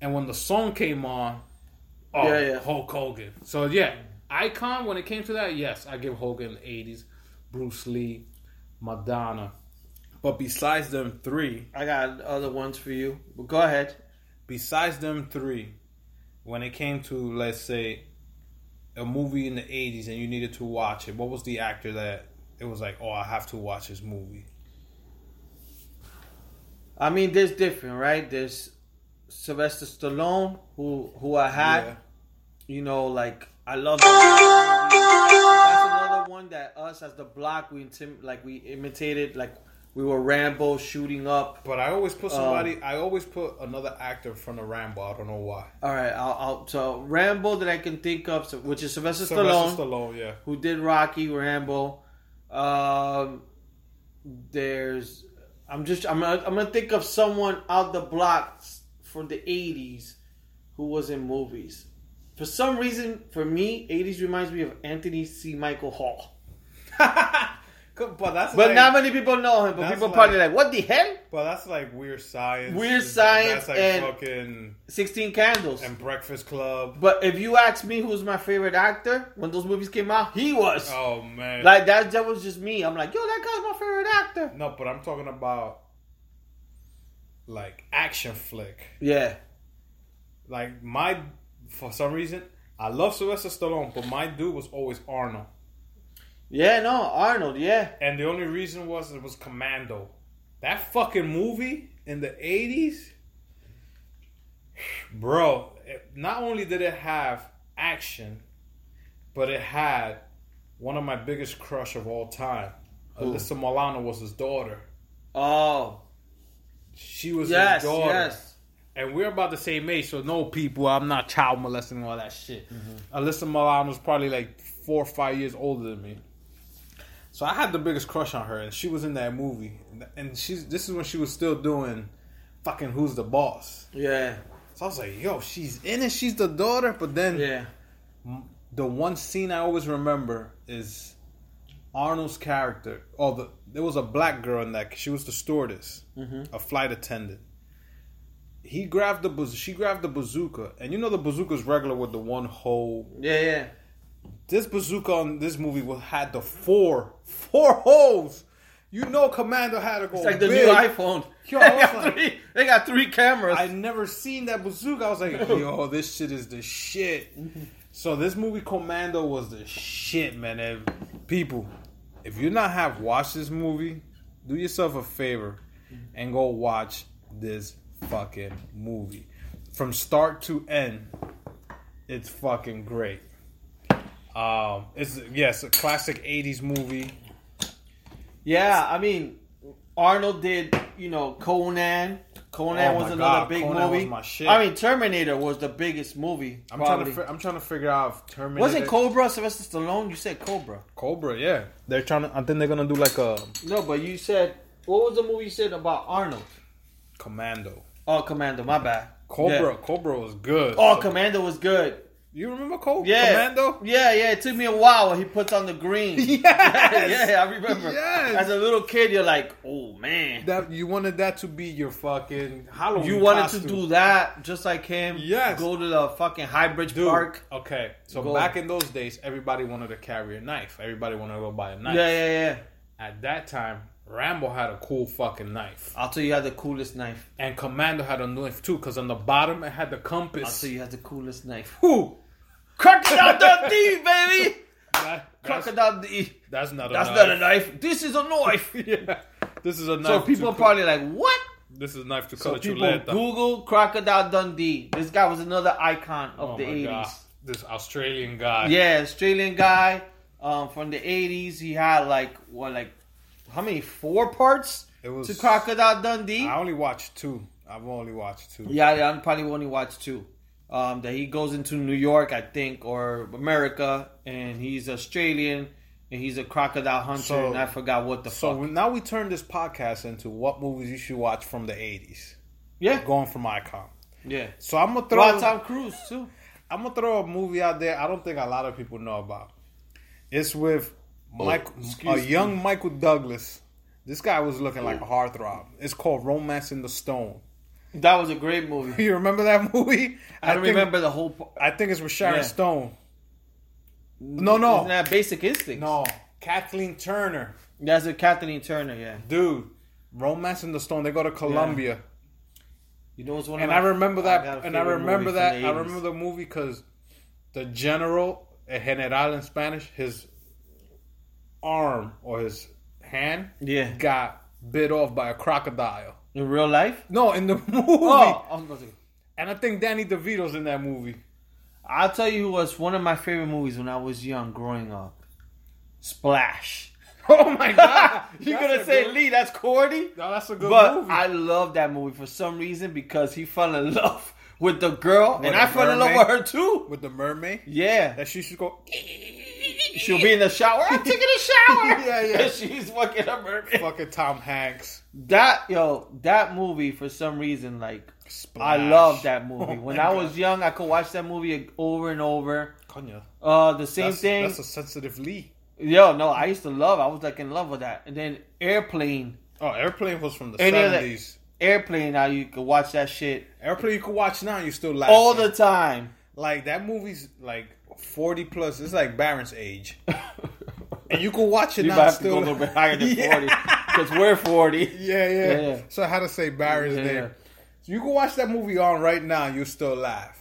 And when the song came on, oh, Yeah, yeah. Hulk Hogan. So yeah, icon. When it came to that, yes, I give Hogan the '80s, Bruce Lee, Madonna. But besides them three, I got other ones for you. But go ahead. besides them three, when it came to let's say a movie in the '80s and you needed to watch it, what was the actor that it was like, oh, I have to watch this movie? I mean, there's different, right? There's Sylvester Stallone, who who I had. Yeah. You know, like I love. That's another one that us as the block we intim- like we imitated, like we were Rambo shooting up. But I always put somebody. I always put another actor from the Rambo. I don't know why. All right, I'll, I'll so Rambo that I can think of, so- which is Sylvester, Stallone. Sylvester Stallone, Stallone, yeah. who did Rocky, Rambo. Um, there's, I'm just, I'm, gonna- I'm gonna think of someone out the blocks from the '80s who was in movies. For some reason, for me, '80s reminds me of Anthony C. Michael Hall. but that's But like, not many people know him. But people like- probably like, what the hell? But that's like weird science. Weird Science That's like and- fucking Sixteen Candles. and Breakfast Club. But if you ask me who's my favorite actor when those movies came out, he was. Oh man. Like that, that was just me. I'm like, yo, that guy's my favorite actor. no, but I'm talking about like action flick. Yeah, Like my, for some reason, I love Sylvester Stallone, but my dude was always Arnold. Yeah, no, Arnold, yeah, And the only reason was it was Commando. That fucking movie in the 80s, bro, it, not only did it have action, but it had one of my biggest crush of all time. Who? Alyssa Milano was his daughter. oh, She was yes, his daughter. yes, And we're about the same age, so no people, I'm not child molesting all that shit. Mm-hmm. Alyssa Milano's probably like four or five years older than me. So I had the biggest crush on her, and she was in that movie. And she's this is when she was still doing fucking Who's the Boss. yeah, So I was like, yo, she's in it, she's the daughter. But then yeah, the one scene I always remember is Arnold's character. Oh, the, there was a black girl in that. She was the stewardess, Mhm. a flight attendant. He grabbed the she grabbed the bazooka, and you know the bazooka's regular with the one hole. yeah, yeah. This bazooka on this movie had the four four holes. You know, Commando had to go. It's like the big. new iPhone. Yo, they, got like- three, they got three cameras. I never seen that bazooka. I was like, yo, this shit is the shit. So this movie Commando was the shit, man. And people, if you not have watched this movie, do yourself a favor and go watch this fucking movie from start to end. It's fucking great. Um, it's yes, a classic '80s movie. yeah, I mean, Arnold did, you know, Conan. Conan Oh was another God, big Conan movie. was my shit. I mean, Terminator was the biggest movie. I'm probably. trying to. Fi- I'm trying to figure out if Terminator. Was it Cobra? Sylvester Stallone? You said Cobra. Cobra, yeah. They're trying to. I think they're gonna do like a No, but you said what was the movie you said about Arnold? Commando. Oh, Commando. My bad. Cobra, Yeah. Cobra was good. Oh, Commando was good. You remember Cobra? Yeah. Commando. Yeah, yeah. It took me a while when he puts on the green. Yes! yeah, I remember. Yes! As a little kid, you're like, oh man. That you wanted that to be your fucking Halloween. You wanted costume. to do that just like him. Yes. Go to the fucking Highbridge Dude, Park. Okay, so Go. back in those days, everybody wanted to carry a knife. Everybody wanted to go buy a knife. Yeah, yeah, yeah. At that time, Rambo had a cool fucking knife, I'll tell you, had the coolest knife. and Commando had a knife too, because on the bottom it had the compass. I'll tell you, had the coolest knife. Who? Crocodile Dundee, baby. That- Crocodile Dundee. that's not a That's knife. not a knife. This is a knife. yeah, this is a knife. So people are probably like, what? This is a knife to So cut people chuleta. Google Crocodile Dundee. This guy was another icon of Oh the 80s. God. This Australian guy. Yeah, Australian guy um, from the 80s. He had like, what, like, how many? Four parts It was. to Crocodile Dundee? I only watched two. I've only watched two. Yeah, yeah, I'm probably only watched two. Um, that he goes into New York, I think, or America, and he's Australian, and he's a crocodile hunter, So- and I forgot what the So fuck. now we turn this podcast into what movies you should watch from the eighties, Yeah, going from icon. yeah. So I'm gonna throw. Tom Cruise too. I'm gonna throw a movie out there. I don't think a lot of people know about. It's with Michael, oh, excuse a young Michael Douglas This guy was looking like a oh. heartthrob. It's called Romancing the Stone. That was a great movie. You remember that movie? I, don't think, remember the whole. po- I think it's with Sharon Yeah. Stone. No, no, Isn't that Basic Instinct? no. Kathleen Turner, That's a Kathleen Turner. Yeah. dude. Romancing the Stone. They go to Colombia, You know, it's one and I remember that. and I remember that. I remember the movie because the general, general in Spanish, his arm or his hand Yeah. got bit off by a crocodile. In real life? No, in the movie. Oh, I was about to- And I think Danny DeVito's in that movie. I'll tell you who was one of my favorite movies when I was young, growing up. Splash. Oh my god! You're gonna say good- Lee? That's Cordy. No, that's a good But movie. I love that movie for some reason because he fell in love with the girl, With and the I fell in love with her too. with the mermaid. Yeah, That she should go. She'll be in the shower. I'm taking a shower. Yeah, yeah. And she's fucking a mermaid. Fucking Tom Hanks. That yo, that movie for some reason, like I love that movie. Oh when my I God. was young, I could watch that movie over and over. Coño. Uh, the same That's, thing. That's a sensitive Lee. Yo, no, I used to love. I was like in love with that. And then Airplane, Oh, Airplane was from the Any seventies. Airplane. Now you could watch that shit Airplane you can watch now, you still laugh. all the time. like that movie's like forty plus. It's like Baron's age, and you can watch it You now. might have to still go a little bit higher than Yeah. forty because we're forty. Yeah, yeah, Yeah. So I had to say Baron's Yeah. name. So you can watch that movie on right now. You still laugh.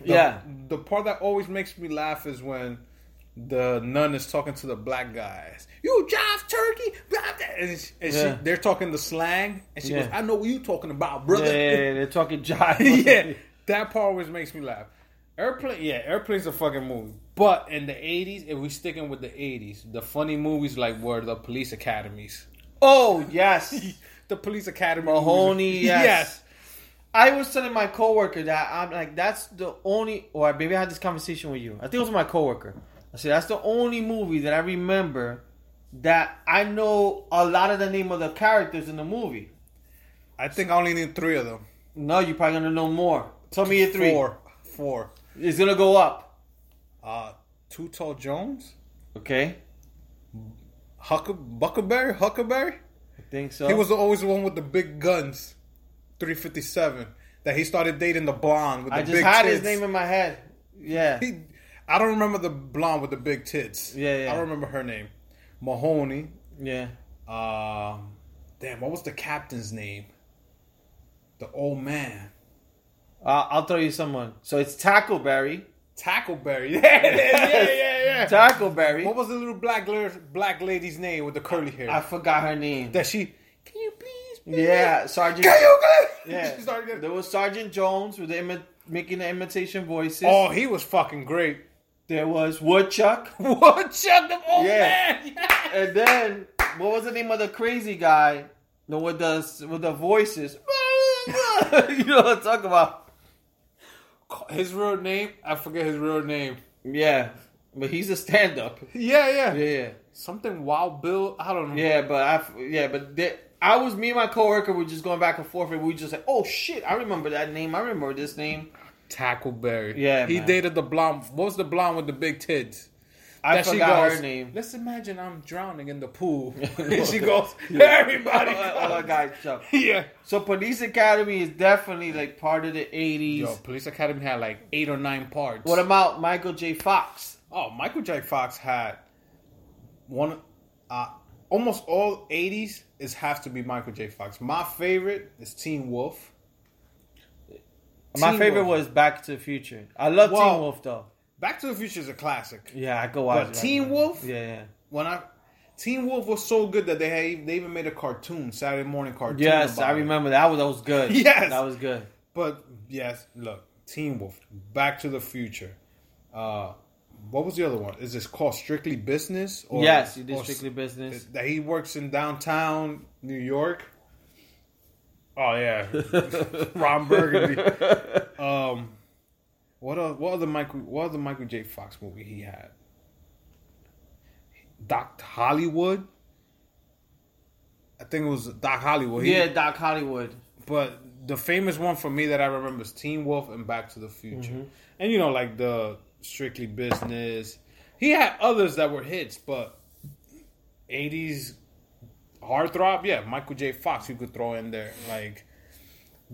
The, Yeah. The part that always makes me laugh is when the nun is talking to the black guys. You jive turkey, blah, blah," and, she, and Yeah. she, they're talking the slang, and she Yeah. goes, "I know what you talking about, brother." yeah, yeah, they're talking jive. yeah, that part always makes me laugh. Airplane, yeah, Airplane's a fucking movie. But in the '80s, if we sticking with the '80s, the funny movies like were the police academies. Oh yes, The police academy, Mahoney. movies. Yes. I was telling my coworker that I'm like that's the only, or maybe I had this conversation with you. I think it was my coworker. I said that's the only movie that I remember that I know a lot of the name of the characters in the movie. I think I only need three of them. No, you're probably gonna know more. Tell me your three. Four, four. It's gonna go up. Uh, Too Tall Jones, Okay, Hucker, Buckleberry, Huckleberry. I think so. He was always the one with the big guns, three fifty seven. That he started dating the blonde with the big tits. I just big had tits. his name in my head. Yeah. He, I don't remember the blonde with the big tits. Yeah, yeah. I don't remember her name. Mahoney. Yeah. Um, damn, what was the captain's name? The old man. Uh, I'll throw you someone. So it's Tackleberry. Tackleberry. Yeah, yeah, yeah, yeah. Tackleberry. What was the little black la- black lady's name with the curly hair? I forgot her name. that she. Can you please? please? Yeah, Sergeant. Can you please? Yeah, She started getting- there was Sergeant Jones with the imi- making the imitation voices. Oh, he was fucking great. There was Woodchuck, Woodchuck, the old Yeah. man. and then what was the name of the crazy guy? The with the with the voices. you know what I'm talking about? His real name? I forget his real name. Yeah, but he's a stand-up. Yeah, yeah. Yeah, Something Wild Bill. I don't know. yeah, but I yeah, but they, I was me and my coworker we were just going back and forth, and we just like, oh shit, I remember that name. I remember this name. Tackleberry. Yeah, he man. dated the blonde. What was the blonde with the big tits? I That she forgot goes, her name. Let's imagine I'm drowning in the pool. and she goes, everybody. Oh, guy Chuck. yeah. So Police Academy is definitely like part of the '80s. Yo, Police Academy had like eight or nine parts. What about Michael J. Fox? Oh, Michael J. Fox had one. Uh, almost all '80s is have to be Michael J. Fox. My favorite is Teen Wolf. My Teen favorite Wolf. was Back to the Future. I love Wow. Teen Wolf though. Back to the Future is a classic. Yeah, I go watch. But it. Teen Wolf? Yeah, yeah. When I Teen Wolf was so good that they had, they even made a cartoon, Saturday morning cartoon. Yes, I it. remember that. Was that was good. Yes. that was good. But yes, look, Teen Wolf, Back to the Future. Uh, what was the other one? Is this called Strictly Business? Or, yes, you did or- Strictly Business. that he works in downtown New York. Oh yeah, Ron Burgundy. Um, what other, what other Michael what other Michael J. Fox movie he had? Doc Hollywood. I think it was Doc Hollywood. He- yeah, Doc Hollywood. but the famous one for me that I remember is Teen Wolf and Back to the Future. Mm-hmm. And you know, like the Strictly Business. He had others that were hits, but 80s heartthrob, yeah, Michael J. Fox you could throw in there. Like,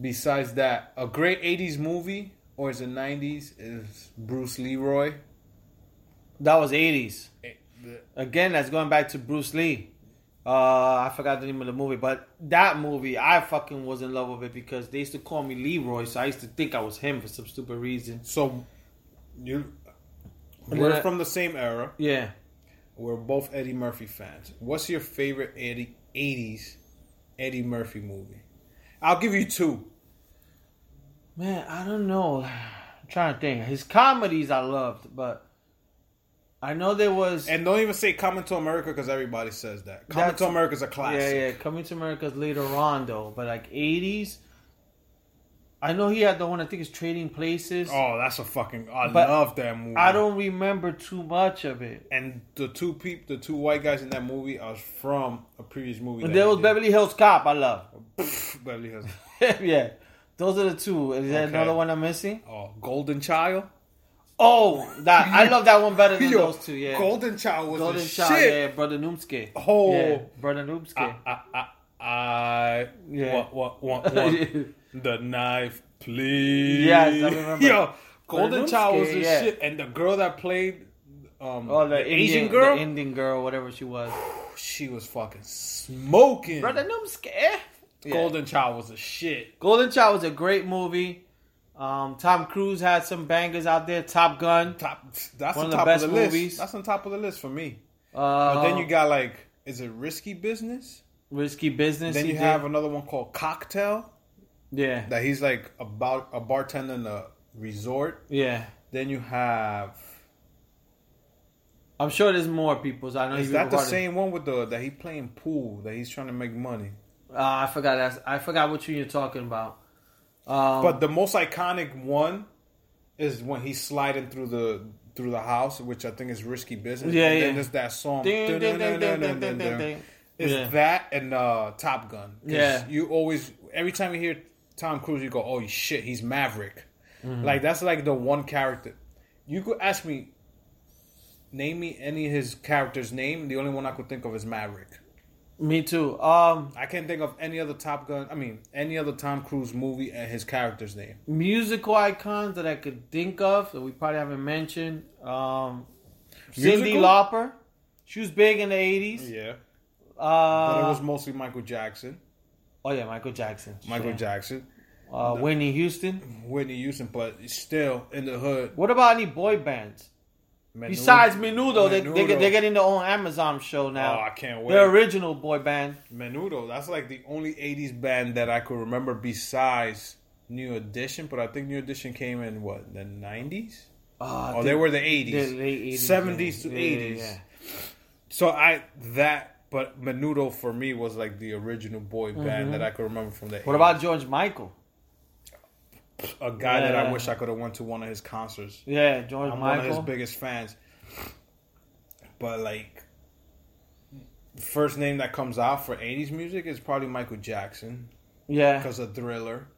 besides that, a great '80s movie or is it '90s is Bruce Leroy. That was eighties. Eh, the- Again, that's going back to Bruce Lee. Uh, I forgot the name of the movie, but that movie, I fucking was in love with it because they used to call me Leroy, so I used to think I was him for some stupid reason. So, you, we're I- from the same era. Yeah. We're both Eddie Murphy fans. What's your favorite Eddie '80s Eddie Murphy movie? I'll give you two. Man, I don't know. I'm trying to think. His comedies I loved, but I know there was. And don't even say "Coming to America" because everybody says that. "Coming to America" is a classic. Yeah, yeah. Coming to America's later on though, but like '80s. I know he had the one I think is Trading Places. Oh, that's a fucking. I But love that movie. I don't remember too much of it. And the two peop, the two white guys in that movie are from a previous movie. But there was did. Beverly Hills Cop. I love. Beverly Hills. yeah, those are the two. Is there Okay. another one I'm missing? Oh, Golden Child. Oh, that I love that one better than Yo, those two. Yeah, Golden Child was Golden the Child. shit. Yeah, brother Noomsky. Oh. yeah, brother Noomsky. I, I, I, Yeah. What, what, what, what? the knife, please. Yes, I remember. Yo, Golden Child was the yeah. shit, and the girl that played, um, oh, the, the Asian girl, the Indian girl, whatever she was. she was fucking smoking. Brother Noomsky. Yeah. Golden Child was a shit. Golden Child was a great movie. Um, Tom Cruise had some bangers out there. Top Gun. Top. That's One on of the top best of the list. movies. That's on top of the list for me. Uh, But then you got like, is it Risky Business? Risky Business. Then you did. have another one called Cocktail. yeah, That he's like about a bartender in a resort. yeah. Then you have. I'm sure there's more people. So I know Is that the same one with the that he playing pool that he's trying to make money? Uh, I forgot. That's, I forgot one you're talking about. Um, But the most iconic one is when he's sliding through the through the house, which I think is risky business. Yeah, and then yeah. there's that song. Ding. It's Yeah. that and uh, Top Gun? Yeah. you always every time you hear Tom Cruise, you go, "Oh shit, he's Maverick." Mm-hmm. Like that's like the one character. You could ask me, name me any of his characters' name. The only one I could think of is Maverick. Me too. Um, I can't think of any other Top Gun. I mean, any other Tom Cruise movie and his character's name. musical icons that I could think of that we probably haven't mentioned. Um, Cyndi Musical? Lauper. She was big in the 80s. Yeah, Uh, but it was mostly Michael Jackson. oh, yeah, Michael Jackson. Michael Yeah. Jackson, Uh, Whitney Houston. Whitney Houston, but still in the hood. What about any boy bands? Menudo- Besides Menudo, they, they, Menudo. they're getting their own Amazon show now. Oh. I can't wait. Their original boy band. Menudo. That's like the only '80s band that I could remember besides New Edition. But I think New Edition came in what the '90s. Uh, Oh, they were the '80s, the late 80s. 70s to yeah. Yeah, 80s. yeah. So I that, but Menudo for me was like the original boy band that I could remember from the. Mm-hmm. What 80s. about George Michael? A guy that I wish I could have went to one of his concerts? Yeah, George I'm one of his biggest fans. But like, first name that comes out for '80s music is probably Michael Jackson yeah. because of Thriller.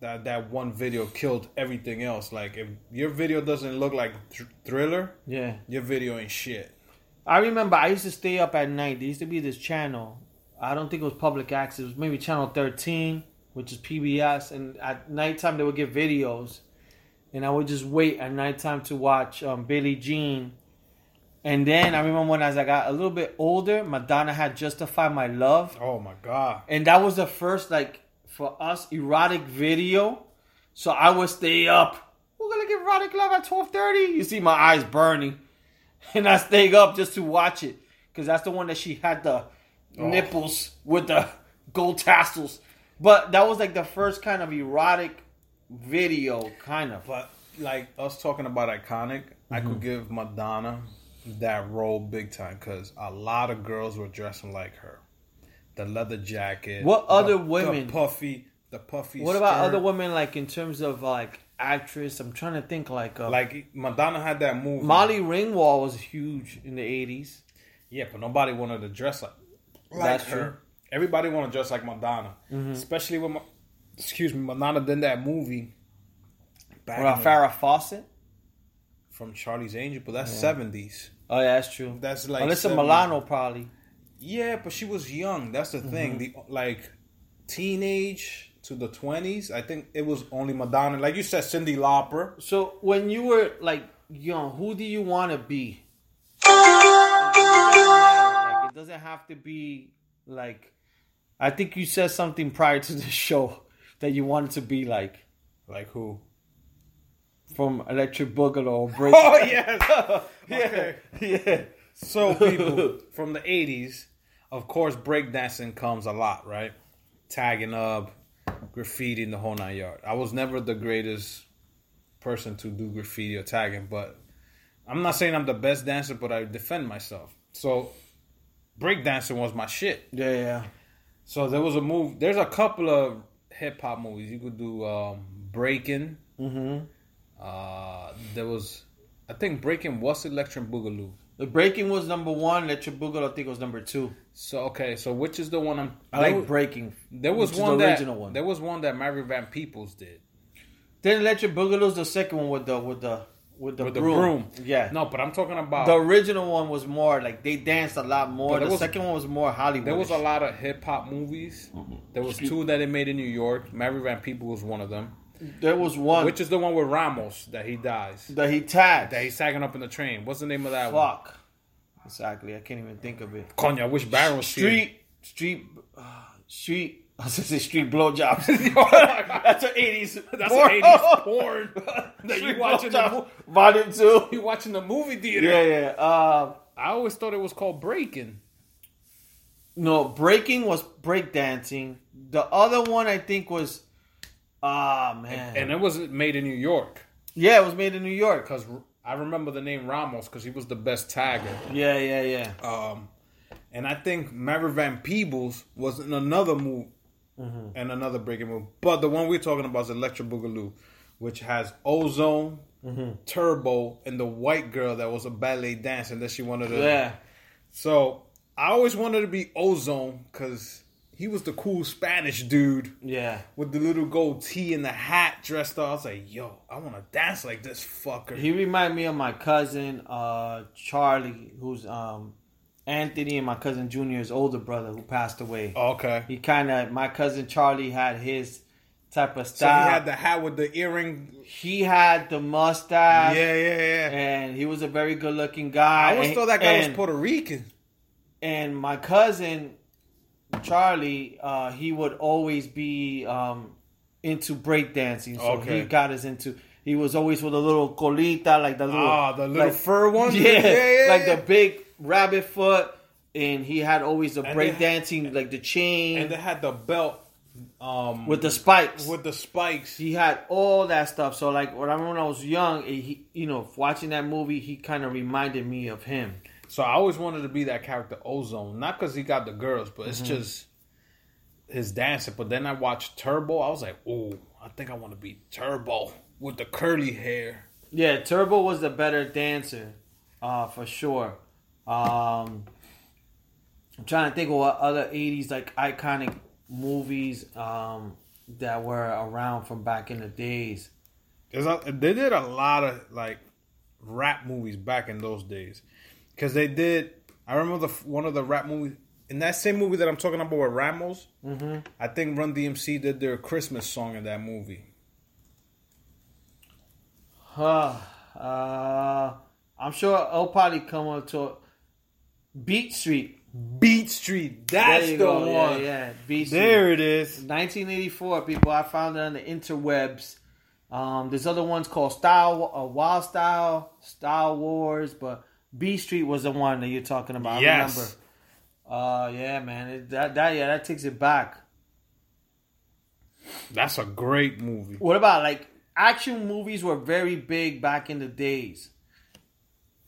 That that one video killed everything else. Like, if your video doesn't look like Thr- Thriller, Yeah. your video ain't shit. I remember I used to stay up at night. There used to be this channel. I don't think it was public access. It was maybe channel 13, which is PBS. And at nighttime, they would get videos. And I would just wait at nighttime to watch um, Billie Jean. And then I remember when as I got a little bit older, Madonna had Justify My Love. Oh my god! And that was the first, like, for us, erotic video. So I would stay up. We're going to get erotic love at 12.30. You see my eyes burning. And I stayed up just to watch it. Because that's the one that she had the nipples with the gold tassels. But that was like the first kind of erotic video, kind of. But like us talking about iconic, I Mm-hmm. could give Madonna that role big time because a lot of girls were dressing like her. The leather jacket. What the- other the women? puffy, the puffy. What about skirt. other women, like in terms of like actress? I'm trying to think like, uh, Like Madonna had that movie. Molly Ringwald was huge in the 80s. Yeah, but nobody wanted to dress like, like That's her. true. Mm-hmm. Everybody want to dress like Madonna, especially when, excuse me, Madonna did that movie. Back What about Farrah Fawcett? from Charlie's Angel, but that's seventies. Oh, yeah, that's true. That's like Alyssa 70s. Milano, probably. Yeah, but she was young. That's the thing. Mm-hmm. The like teenage to the twenties. I think it was only Madonna. Like you said, Cyndi Lauper. So when you were like young, who do you want to be? It doesn't matter. Like it doesn't have to be like. I think you said something prior to the show that you wanted to be like Like who? from Electric Boogaloo or Break. Oh yes. yeah, Okay. yeah. So people from the eighties, of course, breakdancing comes a lot, right? Tagging up, graffiti, the whole nine yard. I was never the greatest person to do graffiti or tagging, but I'm not saying I'm the best dancer, but I defend myself. So breakdancing was my shit. Yeah, yeah. So there was a move. There's a couple of hip hop movies you could do. Um, Breaking. Mm-hmm. Uh, there was, I think Breaking was Electric Boogaloo. The breaking was number one. Electric Boogaloo, I think, was number two. So okay, so which is the one I'm? I like was- breaking. There was one the that original one. there was one that Mary Van Peebles did Then Electric Boogaloo's the second one with the with the with the with the broom. broom. Yeah. No, but I'm talking about The original one was more like they danced a lot more. But The was- second one was more Hollywood. there was a lot of hip hop movies. There was two that they made in New York. Mary Van Peebles was one of them. There was one Which is the one with Ramos that he dies. that he tagged. That he's sagging up in the train. What's the name of that one? Fuck. Exactly. I can't even think of it. Coño, I wish Baron was here. Street, street, uh, street. I was gonna street blowjobs. That's an eighties. That's an 80s porn that you watching the, Volume two. you watching the movie theater. Yeah, yeah. Uh, I always thought it was called Breaking. no, breaking was breakdancing. The other one I think was, ah man, And it was made in New York. yeah, it was made in New York. Because I remember the name Ramos because he was the best tagger. Yeah, yeah, yeah. Um, and I think Mary Van Peebles was in another move Mm-hmm. and another breaking move. But the one we're talking about is Electric Boogaloo, which has Ozone, Mm-hmm. Turbo, and the white girl that was a ballet dancer that she wanted to. Yeah. So I always wanted to be Ozone because he was the cool Spanish dude Yeah. with the little gold tee and the hat dressed up. I was like, yo, I want to dance like this fucker. He reminded me of my cousin, uh, Charlie, who's um, Anthony and my cousin Junior's older brother who passed away. okay. He kind of, my cousin Charlie had his type of style. So he had the hat with the earring. He had the mustache. Yeah, yeah, yeah. And he was a very good looking guy. I always And- thought that guy and, was Puerto Rican. And my cousin, Charlie, uh, he would always be um, into breakdancing. So Okay. he got us into. He was always with a little colita, like the little, Ah, the little like- fur one? Yeah, Yeah, yeah, like yeah. the big rabbit foot. And he had always the breakdancing, like the chain And they had the belt um, with the spikes. with the spikes. he had all that stuff. So like when I remember when I was young, he, you know, watching that movie, he kind of reminded me of him. So I always wanted to be that character Ozone, not because he got the girls, but Mm-hmm. it's just his dancing. But then I watched Turbo. I was like, oh, I think I want to be Turbo with the curly hair. Yeah, Turbo was the better dancer, uh, for sure. Um, I'm trying to think of what other '80s like iconic movies um, that were around from back in the days. A, they did a lot of like rap movies back in those days because they did. I remember the one of the rap movies in that same movie that I'm talking about with Ramos. Mm-hmm. I think Run DMC did their Christmas song in that movie. Huh. Uh, I'm sure it'll probably come up to Beat Street. Beat Street, that's the go. one. Yeah, yeah. Beat Street. There it is. 1984, people. I found it on the interwebs. Um, there's other ones called Style, uh, Wild Style, Style Wars, but Beat Street was the one that you're talking about. I Yes. remember. Uh, yeah, man. It, that that yeah, that takes it back. That's a great movie. What about like action movies were very big back in the days.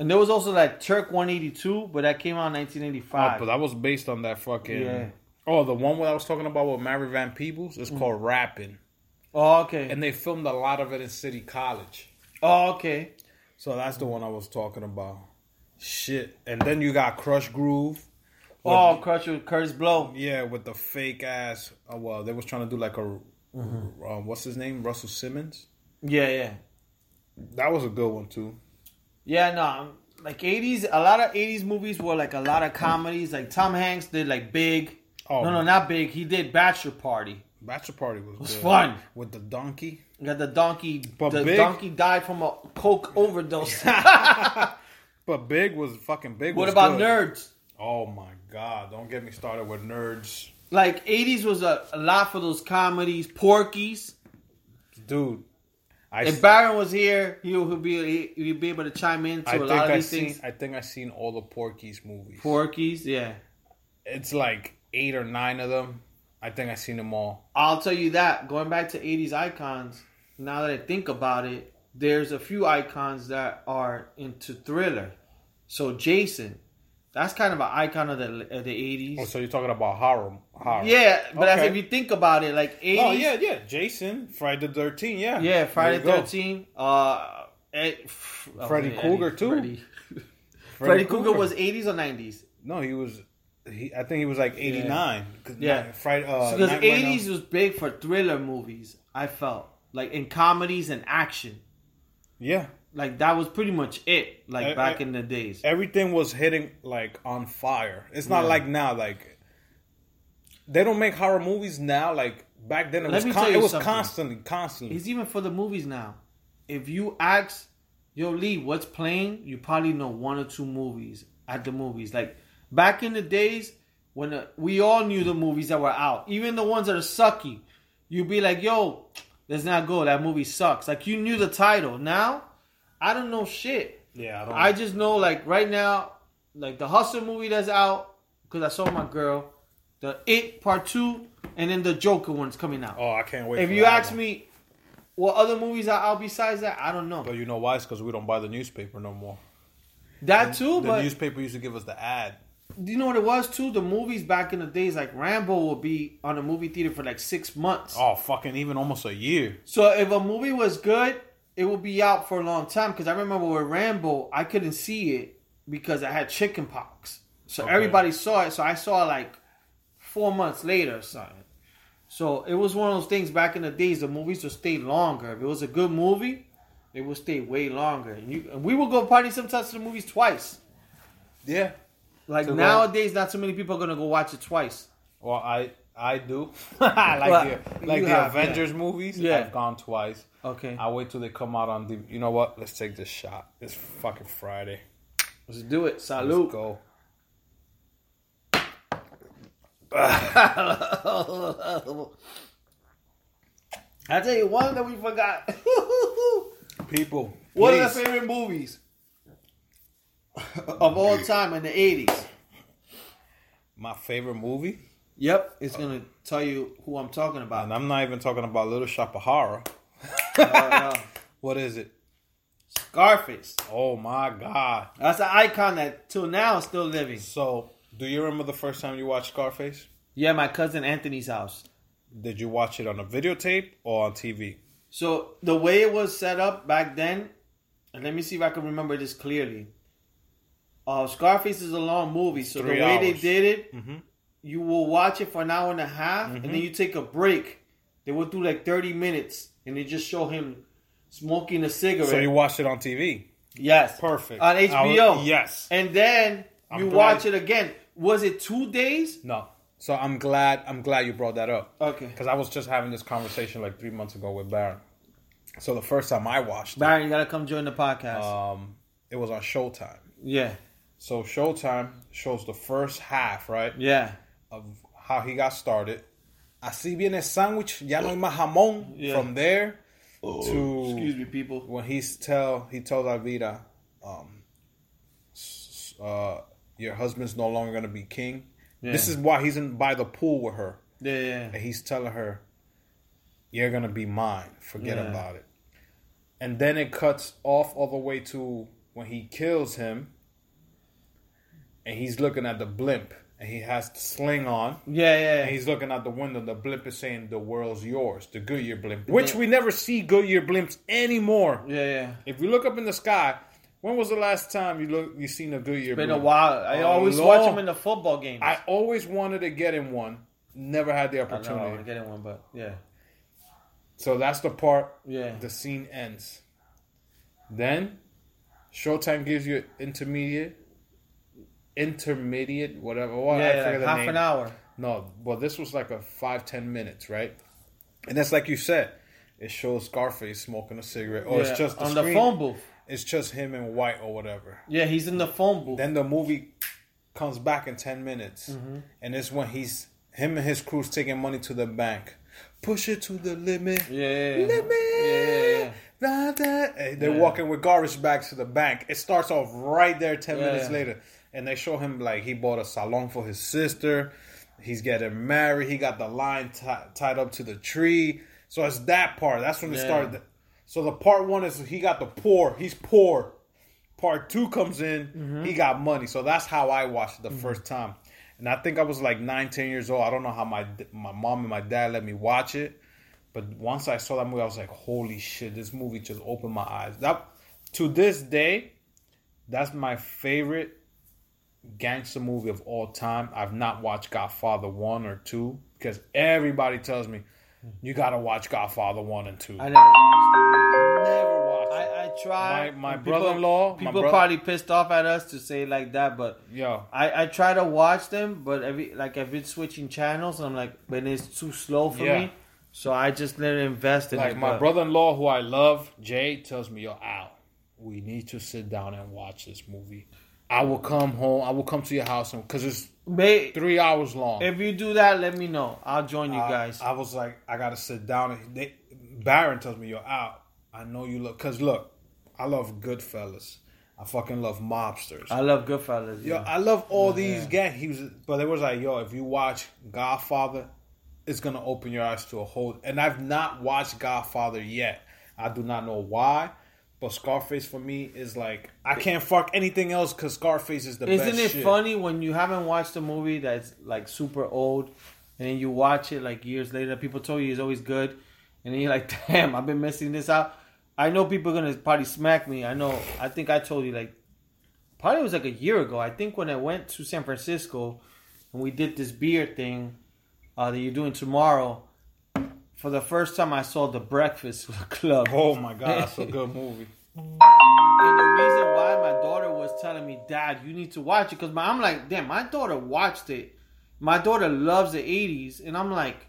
And there was also that Turk 182, but that came out in Oh, 1985. but that was based on that fucking. Yeah. Oh, the one I was talking about with Mary Van Peebles is mm. called Rapping, oh, okay. and they filmed a lot of it in City College. oh, okay. So that's the one I was talking about. Shit, and then you got Krush Groove. Oh, Krush with Kurtis Blow. Yeah, with the fake ass. Oh well, they was trying to do like a. Mm-hmm. Uh, what's his name? Russell Simmons. Yeah, yeah. That was a good one too. Yeah, no, like eighties. A lot of eighties movies were like a lot of comedies. Like Tom Hanks did like Big. Oh. no, no, not Big. He did Bachelor Party. Bachelor Party was, was good. fun. with the donkey. Got the donkey. But the Big- donkey died from a coke overdose. But Big was fucking big. what about good. nerds? Oh my god! Don't get me started with nerds, Like eighties was a, a lot for those comedies. Porky's. dude. I If Baron was here, he'll, he'll be he'll be able to chime in to I a lot of I these seen. things. I think I seen all the Porky's movies. Porky's, yeah. it's like eight or nine of them. I think I've seen them all. I'll tell you that. Going back to 80s icons, now that I think about it, there's a few icons that are into thriller. So Jason, that's kind of an icon of the of the 80s. Oh, so you're talking about horror? horror. yeah, but as Okay. if you think about it, like 80s. Oh yeah, yeah. Jason, Friday the Thirteenth. Yeah, Yeah, Friday the 13th. Uh, Ed, oh, Freddy Krueger, too. Freddy, Freddy Krueger was 80s or 90s? No, he was. He, I think he was like eighty nine. Yeah. Friday. Uh, Because Nightmare 80s was big for thriller movies, I felt. Like in comedies and action. Yeah, Like that was pretty much it. Like Eh, back eh, in the days. everything was hitting like on fire. It's not Yeah. like now. Like they don't make horror movies now. Like back then, it Let was con- it was something. constantly, constantly. It's even for the movies now. If you ask, yo Lee, what's playing? You probably know one or two movies at the movies. Like back in the days when uh, we all knew the movies that were out, even the ones that are sucky. You'd be like, yo, let's not go. That movie sucks. Like you knew the title. Now, I don't know shit. yeah, I don't. I just know like right now, like the Hustle movie that's out because I saw my girl, the It Part Two, and then the Joker one's coming out. oh, I can't wait. if you ask one. me, what other movies are out besides that, I don't know. but you know why? It's because we don't buy the newspaper no more. that too, the but newspaper used to give us the ad. do you know what it was too? The movies back in the days, like Rambo, would be on a movie theater for like six months. Oh, fucking even almost a year. So if a movie was good, it will be out for a long time. Because I remember with Rambo, I couldn't see it because I had chicken pox. So Okay. everybody saw it. So I saw it like four months later or something. So it was one of those things back in the days. The movies would stay longer. If it was a good movie, they would stay way longer. And you, and we would go party sometimes to the movies twice. Yeah. Like To go- nowadays, not so many people are gonna go watch it twice. Well, I I do. Like Well, the like the have, yeah. Avengers movies. Yeah. I've gone twice. Okay, I wait till they come out on the. You know what? Let's take this shot. It's fucking Friday. let's do it. Let's Salute. go. I tell you one that we forgot. People, What are please. the favorite movies of all time in the eighties? my favorite movie, Yep, it's gonna tell you who I'm talking about. and I'm not even talking about Little Shop of Horror. Uh, What is it? Scarface. Oh my god! That's an icon that till now is still living. So, do you remember the first time you watched Scarface? Yeah, my cousin Anthony's house. Did you watch it on a videotape or on TV? So the way it was set up back then, and let me see if I can remember this clearly. Uh, Scarface is a long movie, so the Three way they did it, Mhm. You will watch it for an hour and a half, and then you take a break. They will do like thirty minutes, and they just show him smoking a cigarette. So you watched it on TV? yes, Perfect. on HBO. was- yes. and then I'm you glad- watch it again. Was it two days? No. So I'm glad. I'm glad you brought that up. Okay, Because I was just having this conversation like three months ago with Baron. So the first time I watched it, Baron, you gotta come join the podcast. um, it was on Showtime. yeah, So Showtime shows the first half, right, yeah, of how he got started. Así viene el sándwich, ya no hay más jamón. Yeah. From there to excuse me, people. when he's tell he tells Elvira, um, uh, your husband's no longer gonna be king. Yeah. This is why he's in by the pool with her. Yeah, yeah. and he's telling her, "You're gonna be mine. Forget Yeah. about it." And then it cuts off all the way to when he kills him, and he's looking at the blimp, and he has the sling on, Yeah, yeah. and he's looking out the window. The blimp is saying, "The world's yours." The Goodyear blimp, which we never see Goodyear blimps anymore. yeah, yeah. If you look up in the sky, when was the last time you look you seen a Goodyear? Been a while. I A always long- watch them in the football games. I always wanted to get in one, never had the I know, I opportunity. wanna get in one, but yeah, So that's the part yeah. the scene ends. Then Showtime gives you intermediate, intermediate, whatever. Well, I yeah, like the half name. an hour. No, well, this was like a five ten minutes, right? And that's like you said. It shows Scarface smoking a cigarette, or Yeah, it's just the on screen, the phone booth. It's just him in white or whatever. Yeah, he's in the phone booth. Then the movie comes back in ten minutes, Mm-hmm. and it's when he's him and his crew's taking money to the bank. Push it to the limit. yeah, yeah, yeah. Limit. Yeah, yeah. They're Yeah. walking with garbage bags to the bank. It starts off right there 10 Yeah, minutes later. And they show him like he bought a salon for his sister. He's getting married. He got the line ti- tied up to the tree. So it's that part. That's when it Yeah. started. So the part one is he got the poor. He's poor. Part two comes in. Mm-hmm. He got money. So that's how I watched it the first time. And I think I was like nine, ten years old. I don't know how my my mom and my dad let me watch it. But once I saw that movie, I was like, "Holy shit! This movie just opened my eyes." That to this day, that's my favorite gangster movie of all time. I've not watched Godfather one or two because everybody tells me you gotta watch Godfather one and two. I never watched never watched. it. it. I, I tried. My- my brother-in-law, my People brother- probably pissed off at us to say it like that, but yeah, I, I try to watch them, but every like I've been switching channels, and I'm like, when it's too slow for Yeah. me, so I just it invest in like it. my brother-in-law who I love, Jay, tells me, "Yo, Al, we need to sit down and watch this movie." I will come home. I will come to your house because it's May, three hours long. if you do that, let me know. I'll join you I- guys. I, was like, I gotta sit down. And they, Baron tells me, "Yo, out. I know you look, cause look, I love Goodfellas. I fucking love mobsters. I love Goodfellas. yo, Yeah. I love all these Yeah. gang. He was, but it was like, yo, if you watch Godfather, it's gonna open your eyes to a whole. And I've not watched Godfather yet. I do not know why. But Scarface for me is like I can't fuck anything else because Scarface is the best. Isn't it shit. funny when you haven't watched a movie that's like super old, and then you watch it like years later? People told you it's always good, and then you're like, "Damn, I've been missing this out." I know people are gonna probably smack me. I know. I think I told you like, probably it was like a year ago. I think when I went to San Francisco, and we did this beer thing uh, that you're doing tomorrow. For the first time, I saw the Breakfast Club. Oh my god, that's a good movie. And the reason why my daughter was telling me, Dad, you need to watch it, because I'm like, damn, my daughter watched it. My daughter loves the 80s, and I'm like,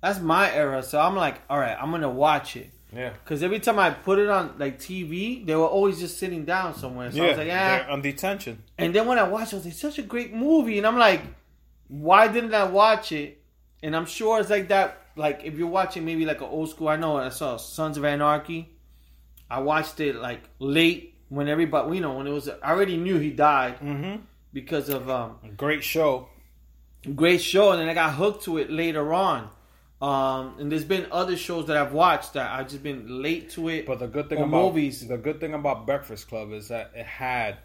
that's my era. So I'm like, all right, I'm gonna watch it. Yeah. Because every time I put it on like TV, they were always just sitting down somewhere. So I was like, yeah. on detention. And then when I watched it, I was like, such a great movie. And I'm like, why didn't I watch it? And I'm sure it's like that. Like if you're watching maybe like an old school, I know I saw Sons of Anarchy. I watched it like late when everybody, you know, when it was. I already knew he died Mm-hmm. because of um Great show. great show, and then I got hooked to it later on. Um, and there's been other shows that I've watched that I've just been late to it. But the good thing about movies. the good thing about Breakfast Club is that it had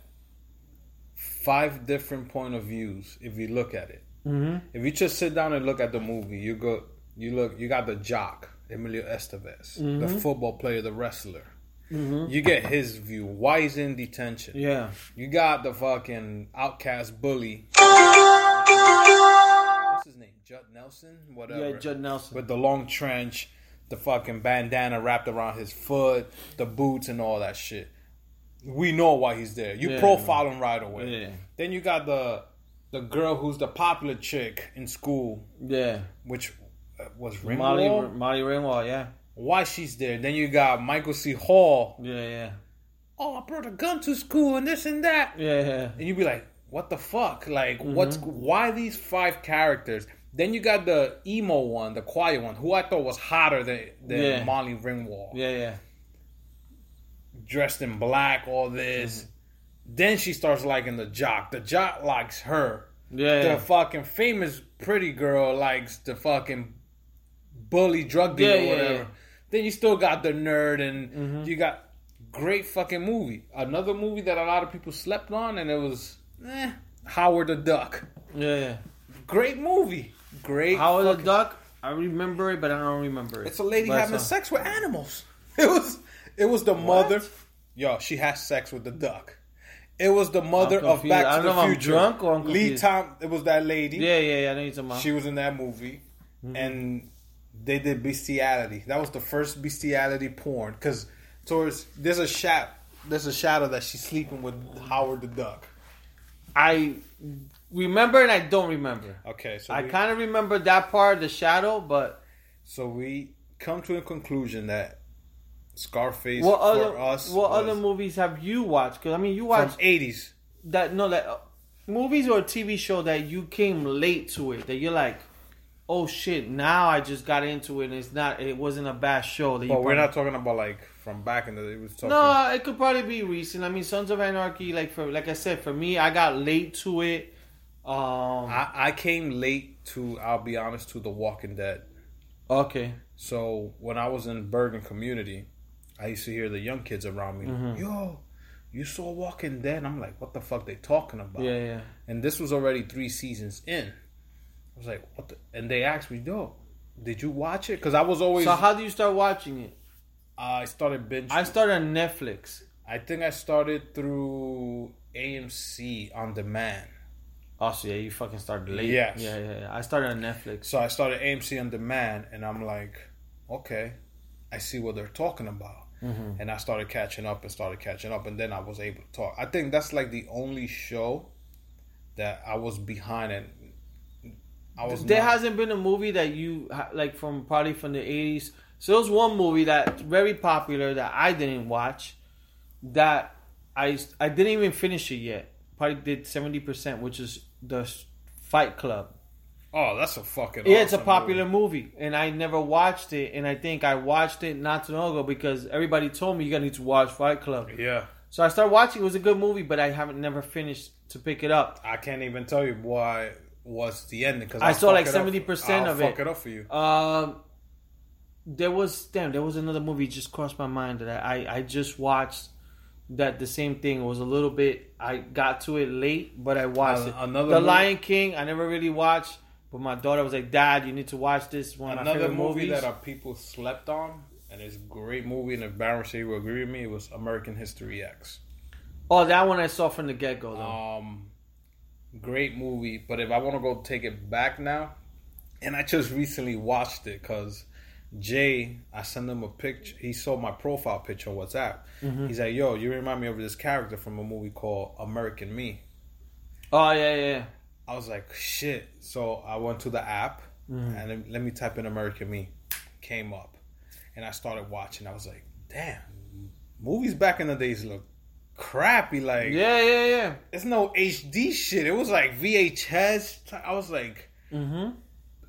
five different point of views. If you look at it, Mhm. if you just sit down and look at the movie, you go, you look, you got the jock Emilio Estevez, the Mm-hmm. football player, the wrestler. You get his view. Why he's in detention. yeah, You got the fucking outcast bully. What's his name? Judd Nelson? Whatever. yeah, Judd Nelson. With the long trench, the fucking bandana wrapped around his foot, the boots, and all that shit. We know why he's there. You Yeah. profile him right away. Yeah. Then you got the the girl who's the popular chick in school, yeah, which was Molly Ringwald. Molly Ringwald. Yeah, Why she's there? Then you got Michael C. Hall. yeah, yeah, Oh, I brought a gun to school and this and that. yeah, yeah. and you'd be like, "What the fuck? Like, Mm-hmm. what's why these five characters?" Then you got the emo one, the quiet one, who I thought was hotter than than Yeah. Molly Ringwald, Yeah, yeah. dressed in black, all this. Mm-hmm. Then she starts liking the jock. The jock likes her. Yeah, The yeah. fucking famous pretty girl likes the fucking bully drug dealer, Yeah, or whatever. yeah. Mm-hmm. Then you still got the nerd, and you got great fucking movie. Another movie that a lot of people slept on, and it was eh, Howard the Duck. yeah. Great movie. Great. Howard the Duck. I remember it, but I don't remember it. It's a lady But, having sex with animals. It was. It was the mother. Yo, she has sex with the duck. It was the mother of. Back I to don't the know if I'm drunk or I'm Lee. Tom. It was that lady. Yeah, yeah, yeah. I know you're talking about. She was in that movie, Mm-hmm. and they did bestiality. That was the first bestiality porn. Because towards there's a shot there's a shadow that she's sleeping with Howard the Duck. I remember and I don't remember. Okay, so I we, kind of remember that part, the shadow, but so we come to a conclusion that Scarface what for other us what other movies have you watched? Because I mean, you watched eighties. that no that uh, movies or TV show that you came late to it that you're like, oh shit, now I just got into it and it's not it wasn't a bad show. That you But we're probably- not talking about like from back in the day. Was talking. No, it could probably be recent. I mean, Sons of Anarchy, like for like I said, for me, I got late to it. Um, I, I came late to. I'll be honest to The Walking Dead. okay, So when I was in Bergen community, I used to hear the young kids around me, Mm-hmm. "Yo, you saw Walking Dead?" I'm like, "What the fuck they talking about?" yeah, yeah. And this was already three seasons in. I was like, "What?" The? And they asked me, "Yo, did you watch it?" Because I was always. So how do you start watching it? I started binge. I started on Netflix. I think I started through AMC on demand. Oh, so yeah, you fucking started late. Yes. Yeah, yeah, yeah. I started on Netflix. So I started AMC on demand, and I'm like, okay, I see what they're talking about. Mm-hmm. And I started catching up and started catching up, and then I was able to talk. I think that's like the only show that I was behind, and I was. there not- hasn't been a movie that you like from probably from the eighties. So there's one movie that's very popular that I didn't watch. That I I didn't even finish it yet. Probably did seventy percent, which is the Fight Club. Oh, that's a fucking. Yeah, it's a popular movie. movie, and I never watched it. And I think I watched it not too long ago because everybody told me you gotta need to watch Fight Club. Yeah, So I started watching. It was a good movie, but I haven't never finished to pick it up. I can't even tell you why was the end because I saw like 70% of Fuck it. it up for you. Um, there was damn. There was another movie just crossed my mind that I I just watched. That the same thing it was a little bit. I got to it late, but I watched Uh, it. another the movie- Lion King. I never really watched, but my daughter was like, "Dad, you need to watch this. One Another movie movies." that uh, people slept on, and it's a great movie, and if Baron Shea will agree with me, it was American History X. oh, that one I saw from the get go though. Um, great movie, but if I want to go take it back now, and I just recently watched it because Jay, I sent him a picture. He saw my profile picture on WhatsApp. Mm-hmm. He's like, "Yo, you remind me of this character from a movie called American Me." oh yeah, yeah. I was like, "Shit!" So I went to the app Mm-hmm. and let- let me type in American Me. Came up, and I started watching. I was like, "Damn." Movies back in the days look crappy. Like, yeah, yeah, yeah. it's no HD shit. It was like VHS. I was like, Mm-hmm.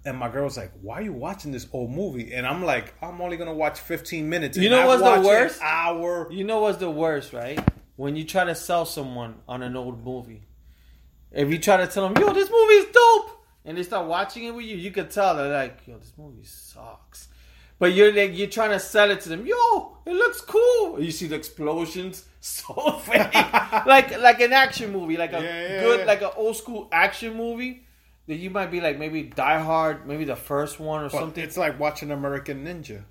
and my girl was like, "Why are you watching this old movie?" And I'm like, "I'm only gonna watch 15 minutes." You And know what's the worst? hour. You know what's the worst, right? When you try to sell someone on an old movie. If you try to tell them, yo, this movie is dope, and they start watching it with you, you could tell they're like, yo, this movie sucks. But you're like, you're trying to sell it to them, yo, it looks cool. You see the explosions, so fake, like like an action movie, like a Yeah, yeah, good, yeah. like an old school action movie. That you might be like maybe Die Hard, maybe the first one or But something. It's like watching American Ninja.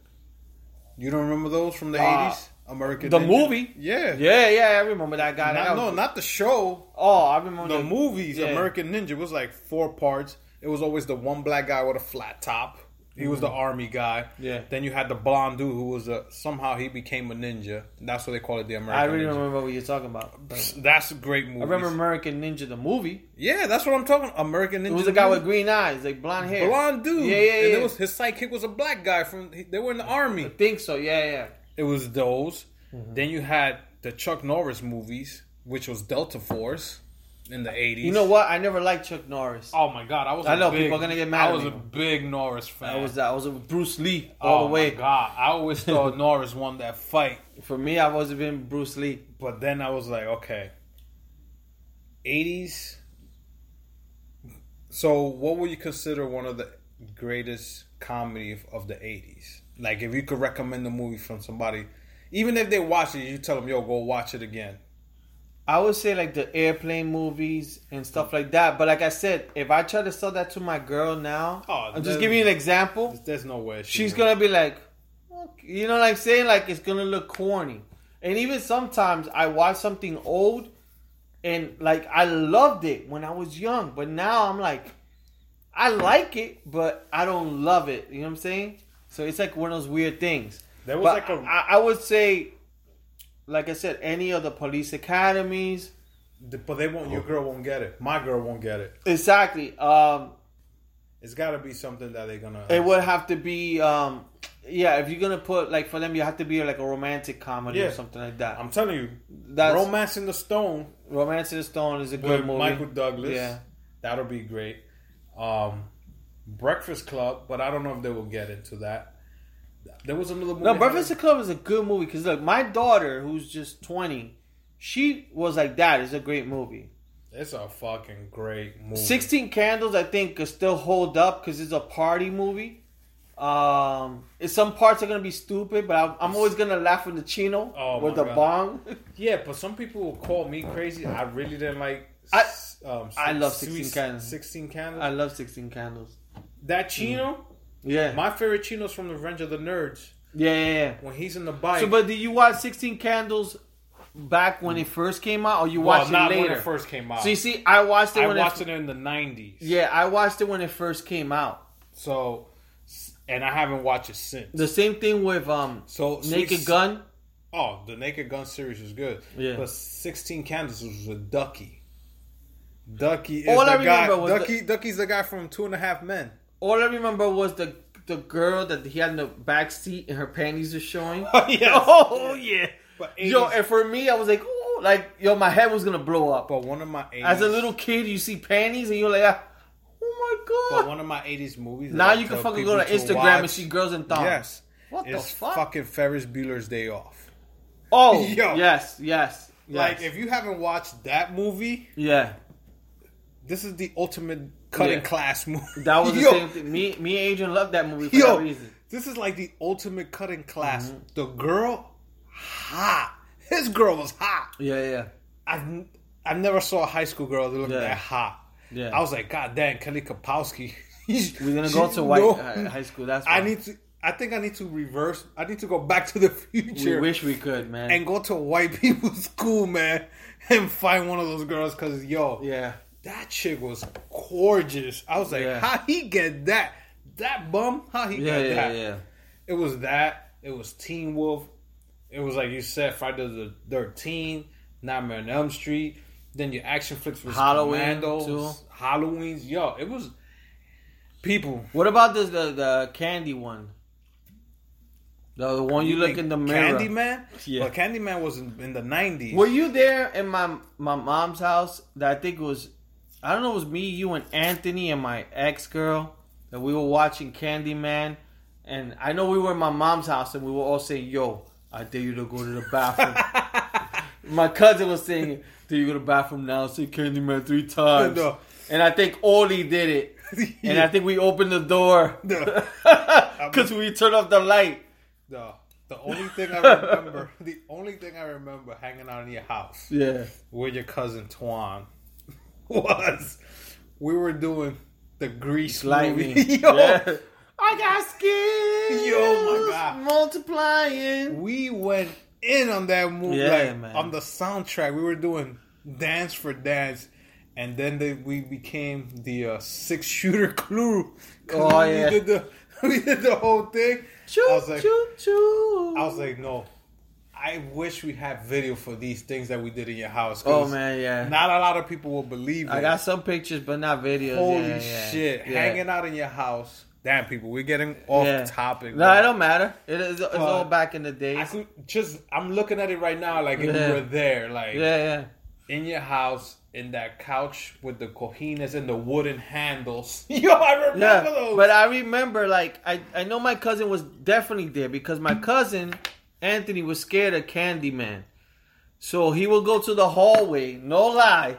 You don't remember those from the Uh, 80s? American the Ninja? movie? Yeah. yeah, yeah, I remember that guy. Not, guy no, not the show. Oh, I remember The movies, yeah. American Ninja, was like four parts. It was always the one black guy with a flat top. He was the army guy. Mm-hmm. Yeah. Then you had the blonde dude who was a somehow he became a ninja. That's what they call it, the American. I really Ninja. don't remember what you're talking about. That's a great movie. I remember American Ninja the movie. Yeah, that's what I'm talking. American Ninja. It was a guy movie. with green eyes, like blonde hair. blonde dude. Yeah, yeah, And yeah. it was his sidekick was a black guy from. They were in the army. I think so. Yeah, yeah. It was those. Mm-hmm. Then you had the Chuck Norris movies, which was Delta Force in the 80s. You know what? I never liked Chuck Norris. Oh my god, I was. I a know, big, people are gonna get mad I at was me. a big Norris fan. I was I was with Bruce Lee all oh the way. my god, I always thought Norris won that fight, For me, I've always been Bruce Lee. but then I was like, okay, 80s. So, what would you consider one of the greatest comedy of, of the 80s? Like, if you could recommend a movie from somebody, even if they watch it, you tell them, "Yo, go watch it again." I would say like the airplane movies and stuff like that. But like I said, if I try to sell that to my girl now, Oh, I'm just giving you an example. There's no way she She's would. gonna be like, okay. you know, what I'm saying like it's gonna look corny. And even sometimes I watch something old, and like I loved it when I was young, but now I'm like, I like it, but I don't love it. You know what I'm saying? So it's like one of those weird things. There was But like a I, I would say like I said, any of the police academies. The- But they won't. Your girl won't get it. My girl won't get it. Exactly. Um, It's got to be something that they're gonna. it would have to be. Um, yeah, if you're gonna put like for them, you have to be like a romantic comedy or something like that. I'm telling you, That's Romancing the Stone Romancing the Stone is a good movie. Michael Douglas. Yeah. that'll be great. Um, Breakfast Club, but I don't know if they will get into that. There was another movie. No, Breakfast Club is a good movie because look, my daughter who's just twenty, she was like, "That is a great movie." It's a fucking great movie. Sixteen Candles, I think, could still hold up because it's a party movie. Um, some parts are gonna be stupid, but I'm, I'm always gonna laugh with the chino Oh, with the God. bong. Yeah, but some people will call me crazy. I really didn't like. I- um, I love Sweet 16 Candles. Sixteen candles. I love Sixteen Candles. that Chino, Yeah, my favorite Chino's from the Revenge of the Nerds. yeah, yeah. yeah. When he's in the bike. So, but did you watch Sixteen Candles back when it first came out, or you watched it? well, watched not it when later? it first came out. so you see, I watched it I when watched it. it in the nineties. Yeah, I watched it when it first came out. So, and I haven't watched it since. The same thing with um so Naked Sweet- Gun. Oh, the Naked Gun series was good. Yeah. But Sixteen Candles was with Ducky. Ducky is All the I guy. Ducky. Ducky's the guy from Two and a Half Men. All I remember was the the girl that he had in the back seat and her panties are showing. Yes. Oh yeah. But Yo, and for me, I was like, oh, like yo, my head was gonna blow up. but one of my 80s, As a little kid, you see panties and you're like, ah, oh my god. But one of my eighties movies. Now you can fucking go to people Instagram watch- and see girls in thongs. Yes. What the fuck? fucking Ferris Bueller's Day Off. Oh, Yo. yes, yes, yes. Like if you haven't watched that movie, yeah, this is the ultimate cutting Yeah. class movie. that was the Yo, same thing. Me, me, and Adrian loved that movie for Yo, that reason. this is like the ultimate cutting class. Mm-hmm. The girl, hot. His girl was hot. Yeah, yeah, I've I never saw a high school girl that looked Yeah. that hot. yeah. I was like, God damn, Kelly Kapowski. We're gonna go to white No. uh, high school. That's I need to. I think I need to reverse. I need to go back to the future. We wish we could, man. and go to white people's school, man, and find one of those girls. Cause yo, yeah, that chick was gorgeous. I was like, Yeah. how he get that? That bum? How he yeah, got yeah, that? yeah. It was that. It was Teen Wolf. It was like you said, Friday the Thirteen, Nightmare on Elm Street. Then your action flicks was Halloween, Commandos, too. Halloween's. Yo, it was people. What about this the the candy one? The, the one you look in the mirror. Candyman. Yeah. but Candyman was in, in the nineties. Were you there in my my mom's house? That I think it was, I don't know, it was me, you, and Anthony and my ex girl that we were watching Candyman, and I know we were in my mom's house and we were all saying, "Yo, I dare you to go to the bathroom." my cousin was saying, "Dare you go to the bathroom now?" Say Candyman three times, No. and I think Oli did it, and I think we opened the door No. because we turned off the light. The, the only thing I remember, the only thing I remember hanging out in your house Yeah. with your cousin Twan was we were doing the Grease Lightning. Yo, Yeah. I got skills. Yo, my God. Multiplying. we went in on that movie. Yeah, like, man. On the soundtrack, we were doing dance for dance. And then they, we became the uh, six shooter crew. Oh, we yeah. did the we did the whole thing. Choo, I was like, choo, choo. I was like, no. I wish we had video for these things that we did in your house. oh man, yeah. Not a lot of people will believe it. I got some pictures, but not videos. Holy yeah, yeah. shit! Yeah. Hanging out in your house. Damn, people, we're getting off topic. No, bro. it don't matter. It is. It's all back in the days. could just. I'm looking at it right now, like if we were there, like Yeah, yeah. in your house, in that couch with the cojines and the wooden handles. Yo, I remember those. but I remember, like, I, I know my cousin was definitely there because my cousin Anthony was scared of Candyman, so he will go to the hallway. No lie,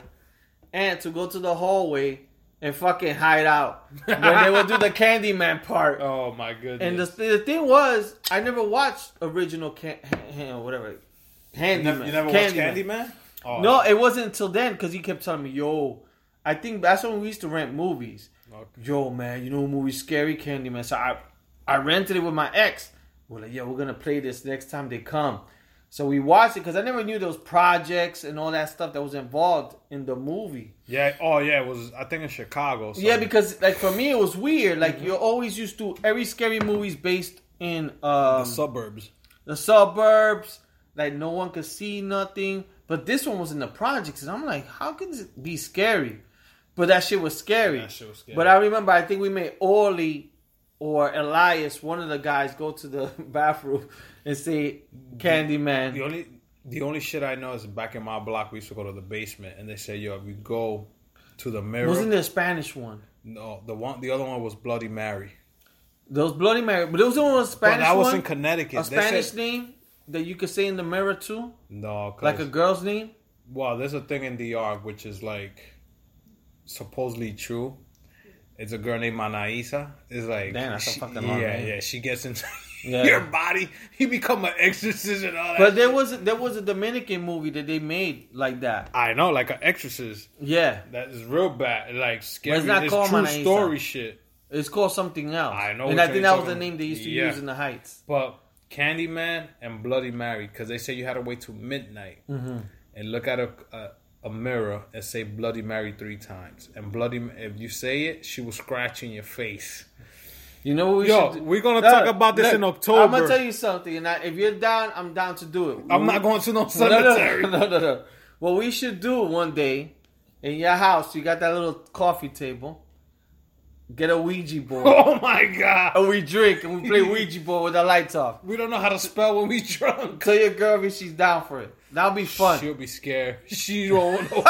and to go to the hallway and fucking hide out when they would do the Candyman part. oh my goodness! And the, the thing was, I never watched original can, ha- whatever you Candyman. never, you never watched Candyman? Oh, No, it wasn't until then because he kept telling me, "Yo, I think that's when we used to rent movies." Okay. Yo, man, you know, movie scary Candyman. So I, I rented it with my ex. We're like, yeah, we're gonna play this next time they come. So we watched it because I never knew those projects and all that stuff that was involved in the movie. Yeah. Oh yeah, it was. I think in Chicago. so- Yeah, because like for me it was weird. Like you're always used to every scary movie's based in um, the suburbs. the suburbs, like no one could see nothing. But this one was in the projects, and I'm like, how can this be scary? But that shit was scary. That shit was scary. But I remember, I think we made Orly or Elias, one of the guys, go to the bathroom and say Candyman. The only the only shit I know is back in my block we used to go to the basement and they say, "Yo, if you go to the mirror." Wasn't there a Spanish one? No, the one the other one was Bloody Mary. Those Bloody Mary, but there was the one But Spanish that was one. in Connecticut. a Spanish said- name that you could say in the mirror too, No, like a girl's name. well, there's a thing in DR which is like supposedly true. It's a girl named Anaisa. It's like Damn, that's a fucking long yeah, name. yeah. She gets into Yeah. your body. He become an exorcist and all that. But there shit. was there was a Dominican movie that they made like that. I know, like an exorcist. Yeah, That is real bad. Like scary. it's not It's called true Anaisa. story shit. it's called something else. I know and I think that was the name they used to Yeah. use in the Heights. But Candyman and Bloody Mary, because they say you had to wait till midnight mm-hmm. and look at a, a a mirror and say Bloody Mary three times. And Bloody, if you say it, she will scratch in your face. You know what we Yo, should do? we're gonna Look, talk about this look, in October. I'm gonna tell you something, and I, if you're down, I'm down to do it. I'm not going to no No, no, cemetery. no, no, no, no. What we should do one day in your house, you got that little coffee table. Get a Ouija board, Oh my god. and we drink and we play Ouija board with the lights off. We don't know how to spell when we drunk. Tell your girl if she's down for it. That'll be fun. She'll be scared. She won't know.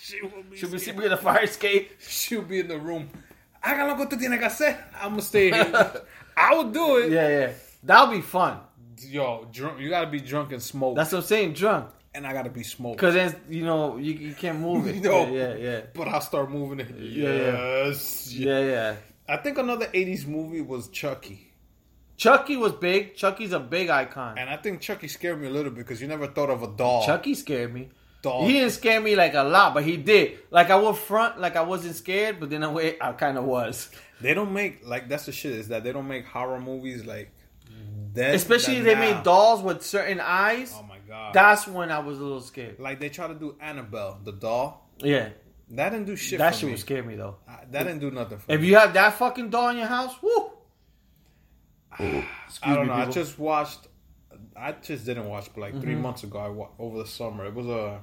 she will be see scared. me in a fire escape? She'll be in the room. Haga lo que tú tienes que hacer. I'm gonna stay here. I will do it. Yeah, yeah. That'll be fun. Yo, drunk. You gotta be drunk and smoke. That's what I'm saying, drunk. And I gotta be smoked. Then, you know, you, you can't move it. No. Yeah, yeah, But I'll start moving it. Yes. yeah. Yeah, yeah. I think another '80s movie was Chucky, Chucky was big. Chucky's a big icon. and I think Chucky scared me a little bit because you never thought of a doll. Chucky scared me. doll. He didn't scare me like a lot, but he did. Like I would front like I wasn't scared, but then way I kind of was. They don't make like that's the shit is that they don't make horror movies like that. Especially than they now. made dolls with certain eyes. Oh my! That's when I was a little scared. like they try to do Annabelle, the doll. Yeah, That didn't do shit. that for shit me. would scare me though. Uh, That didn't do nothing for If me. you have that fucking doll in your house, woo. I don't me, know. I just watched. I just didn't watch, but like Mm-hmm. three months ago, I wa- over the summer. It was a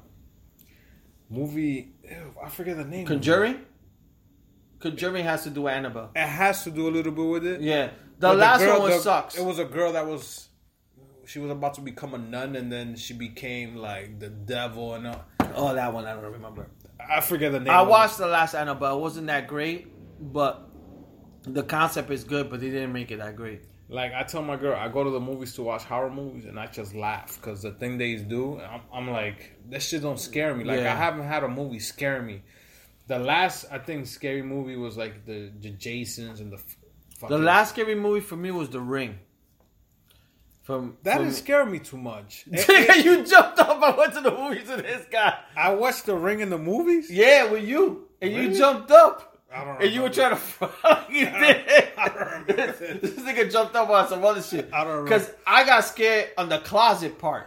movie. ew, I forget the name. Conjuring. Conjuring has to do with Annabelle. It has to do a little bit with it. Yeah, the But last girl- one was the- sucks. It was a girl that was. She was about to become a nun, and then she became like the devil, and all. oh, that one I don't remember. I forget the name. I of it. watched the last Annabelle. It wasn't that great, but the concept is good. But they didn't make it that great. Like I tell my girl, I go to the movies to watch horror movies, and I just laugh because the thing they do, I'm, I'm like, that shit don't scare me. Like Yeah. I haven't had a movie scare me. The last I think scary movie was like the, the Jasons and the. The last scary movie for me was The Ring. From that from, didn't scare me too much. It- it- you jumped up. I went to the movies with this guy. I watched The Ring in the movies. Yeah, with you, and Really? you jumped up. I don't And you were trying to fuck. You did. I don't remember this. nigga jumped up on some other shit. I don't remember. Because I got scared on the closet part.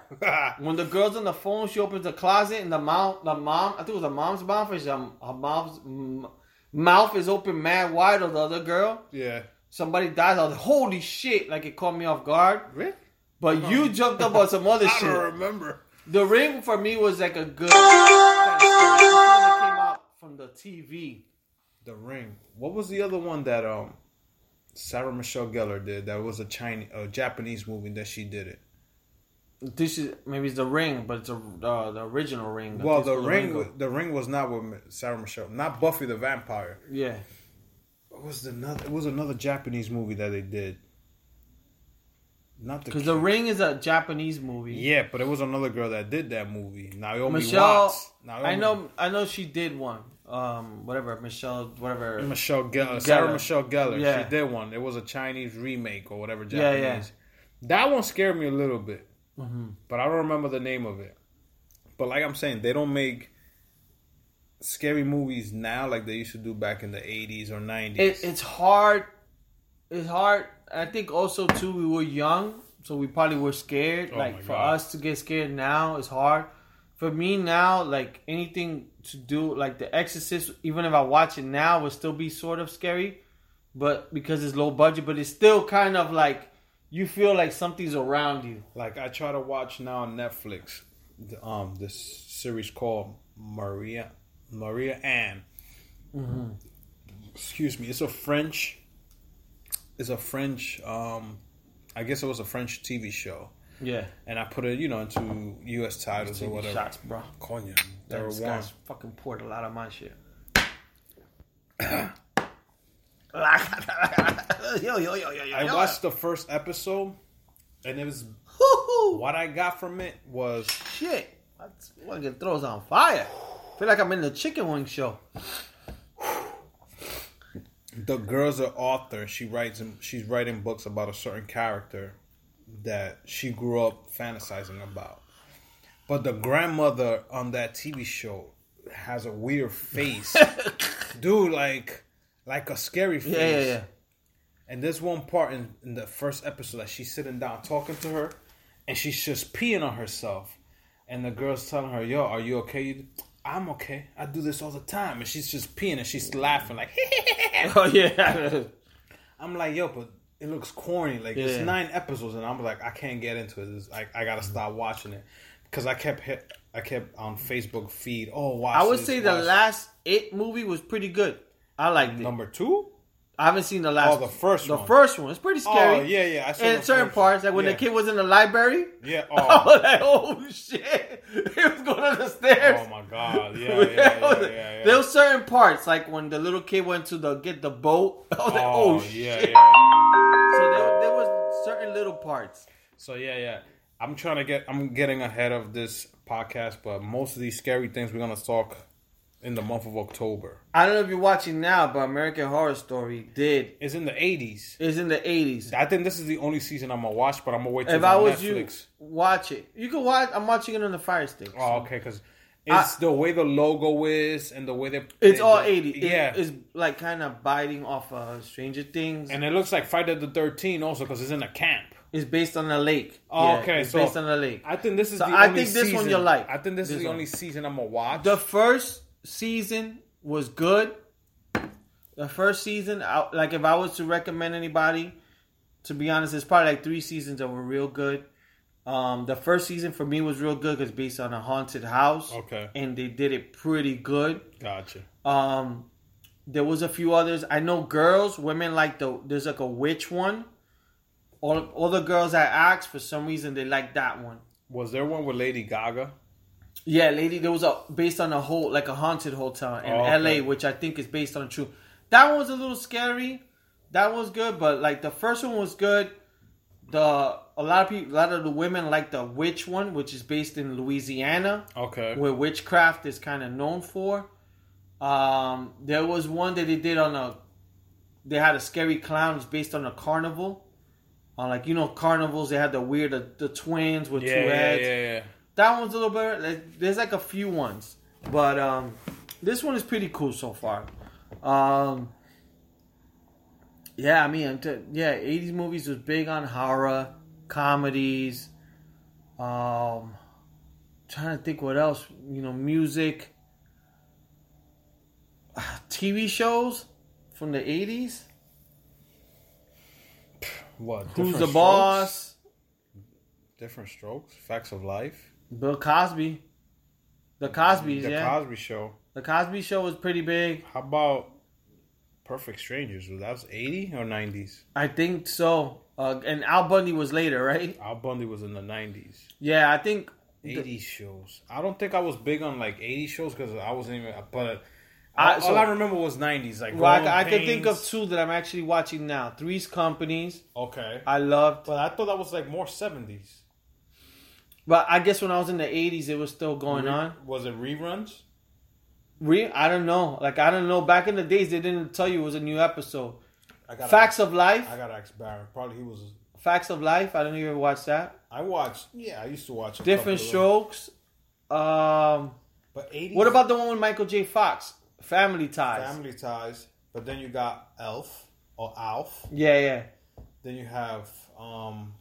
When the girl's on the phone, she opens the closet and the mom, the mom, I think it was the mom's mouth, is um, her mom's mm, mouth is open mad wide. Or the other girl, yeah. somebody dies. I was like, holy shit! Like it caught me off guard. Really? But you jumped up on some other I shit. don't remember. The ring for me was like a good. kind of story. This one that came out from the TV. The Ring. What was the other one that um Sarah Michelle Gellar did? That was a Chinese, a Japanese movie that she did it. This is maybe it's the ring, but it's a, uh, the original ring. Well, the ring, Ringo. the ring was not with Sarah Michelle, not Buffy the Vampire. Yeah, It was another. It was another Japanese movie that they did. Not the because the ring is a Japanese movie. yeah, but it was another girl that did that movie. Naomi Michelle, Watts. Naomi, I know, I know she did one. Um, whatever, Michelle, whatever. Michelle Gellar, Sarah Michelle Gellar. Yeah. She did one. It was a Chinese remake or whatever Japanese. yeah. That one scared me a little bit, Mhm. but I don't remember the name of it. But like I'm saying, they don't make scary movies now like they used to do back in the 80s or 90s. It, it's hard. It's hard. I think also too we were young, so we probably were scared. Oh like for God. us to get scared now is hard. For me now, like anything to do, like The Exorcist, even if I watch it now, will still be sort of scary. But because it's low budget, but it's still kind of like you feel like something's around you. Like I try to watch now on Netflix, the, um, this series called Maria Marianne. Excuse me. It's a French. It's a French. Um, I guess it was a French TV show, Yeah. and I put it, you know, into U.S. titles or whatever. shots, bro. That there were one. fucking poured a lot of my shit. yo, yo, yo, yo, yo. I watched the first episode, and it was what I got from it was Shit. That's get throws on fire. feel like I'm in the chicken wing show. The girl's an author. She writes. She's writing books about a certain character that she grew up fantasizing about. But the grandmother on that TV show has a weird face, dude. Like, like a scary face. Yeah, yeah, yeah. And there's one part in, in the first episode that she's sitting down talking to her, and she's just peeing on herself. And the girl's telling her, "Yo, are you okay?" I'm okay. I do this all the time. And she's just peeing and she's laughing like, Oh yeah. I'm like, yo, but it looks corny. Like Yeah. it's nine episodes, and I'm like, I can't get into it. It's, I, I gotta mm-hmm. stop watching it because I kept hit, I kept on Facebook feed. Oh, watch. I would this, say the last It movie was pretty good. I liked it. number two. I haven't seen the last. Oh, the first The one. first one. It's pretty oh, scary. Oh yeah, yeah. I saw In the certain parts, like when yeah. the kid was in the library, Yeah. I Oh. was like, "Oh shit!" He was going up the stairs. oh my god. Yeah, yeah, yeah, yeah. yeah. There were certain parts, like when the little kid went to the get the boat. I was like, oh, "Oh, yeah, shit!" yeah. So there, there was certain little parts. So yeah, yeah. I'm trying to get. I'm getting ahead of this podcast, but most of these scary things we're gonna talk in the month of October. I don't know if you're watching now, but American Horror Story did It's in the 80s. is in the 80s. I think this is the only season I'm gonna watch, but I'm gonna wait till If it's I was Netflix. you, watch it. You can watch. I'm watching it on the Fire Stick. Oh, okay, because it's the way the logo is and the way they. It's they- all the- 80. It- Yeah, it's like kind of biting off of Stranger Things. and it looks like Friday the 13th also because it's in a camp. It's based on a lake. Oh, Yeah, okay, It's so- based on a lake. I think this is So I think this one you'll like. I think this, is the one. only season I'm gonna watch. The first season was good. The first season, I, like if I was to recommend anybody, to be honest, it's probably like three seasons that were real good. Um, the first season for me was real good because based on a haunted house, Okay. and they did it pretty good. gotcha. Um, there was a few others. I know girls, women like the. There's like a witch one. All all the girls I asked for some reason they like that one. Was there one with Lady Gaga? Yeah, lady, there was a based on a whole like a haunted hotel in Oh, okay. L.A., which I think is based on true. That one was a little scary. That was good, but like the first one was good. The a lot of people, a lot of the women like the witch one, which is based in Louisiana, Okay. where witchcraft is kind of known for. Um, there was one that they did on a. They had a scary clown. It's based on a carnival. On like you know carnivals, they had the weird the, the twins with yeah, two yeah, heads yeah, yeah. That one's a little better. There's like a few ones, but um, this one is pretty cool so far. Um, yeah, I mean, t- yeah, '80s movies was big on horror, comedies. Um, trying to think what else. You know, music, TV shows from the '80s. What? Who's the Strokes? boss? Different strokes. Facts of life. Bill Cosby. The Cosby's, The yeah. The Cosby Show. the Cosby Show was pretty big. How about Perfect Strangers? Was that was eighty or nineties? I think so. Uh, and Al Bundy was later, right? Al Bundy was in the nineties. Yeah, I think. Eighties shows. I don't think I was big on like eighties shows because I wasn't even. But I- all, so- I remember was nineties. Like Well, I, I can think of two that I'm actually watching now. Three's Companies. Okay, I loved, but I thought that was like more seventies. But I guess when I was in the '80s, it was still going on. Was it reruns? Re- I don't know. Like I don't know. Back in the days, they didn't tell you it was a new episode. I got Facts of Life. I got to ask Barry. Probably he was. Facts of Life. I don't even if you ever watched that. I watched. Yeah, I used to watch. Different Strokes. Um. But eighties. what about the one with Michael J. Fox? Family Ties. Family Ties? But then you got Elf or Alf. Yeah, yeah. Then you have um,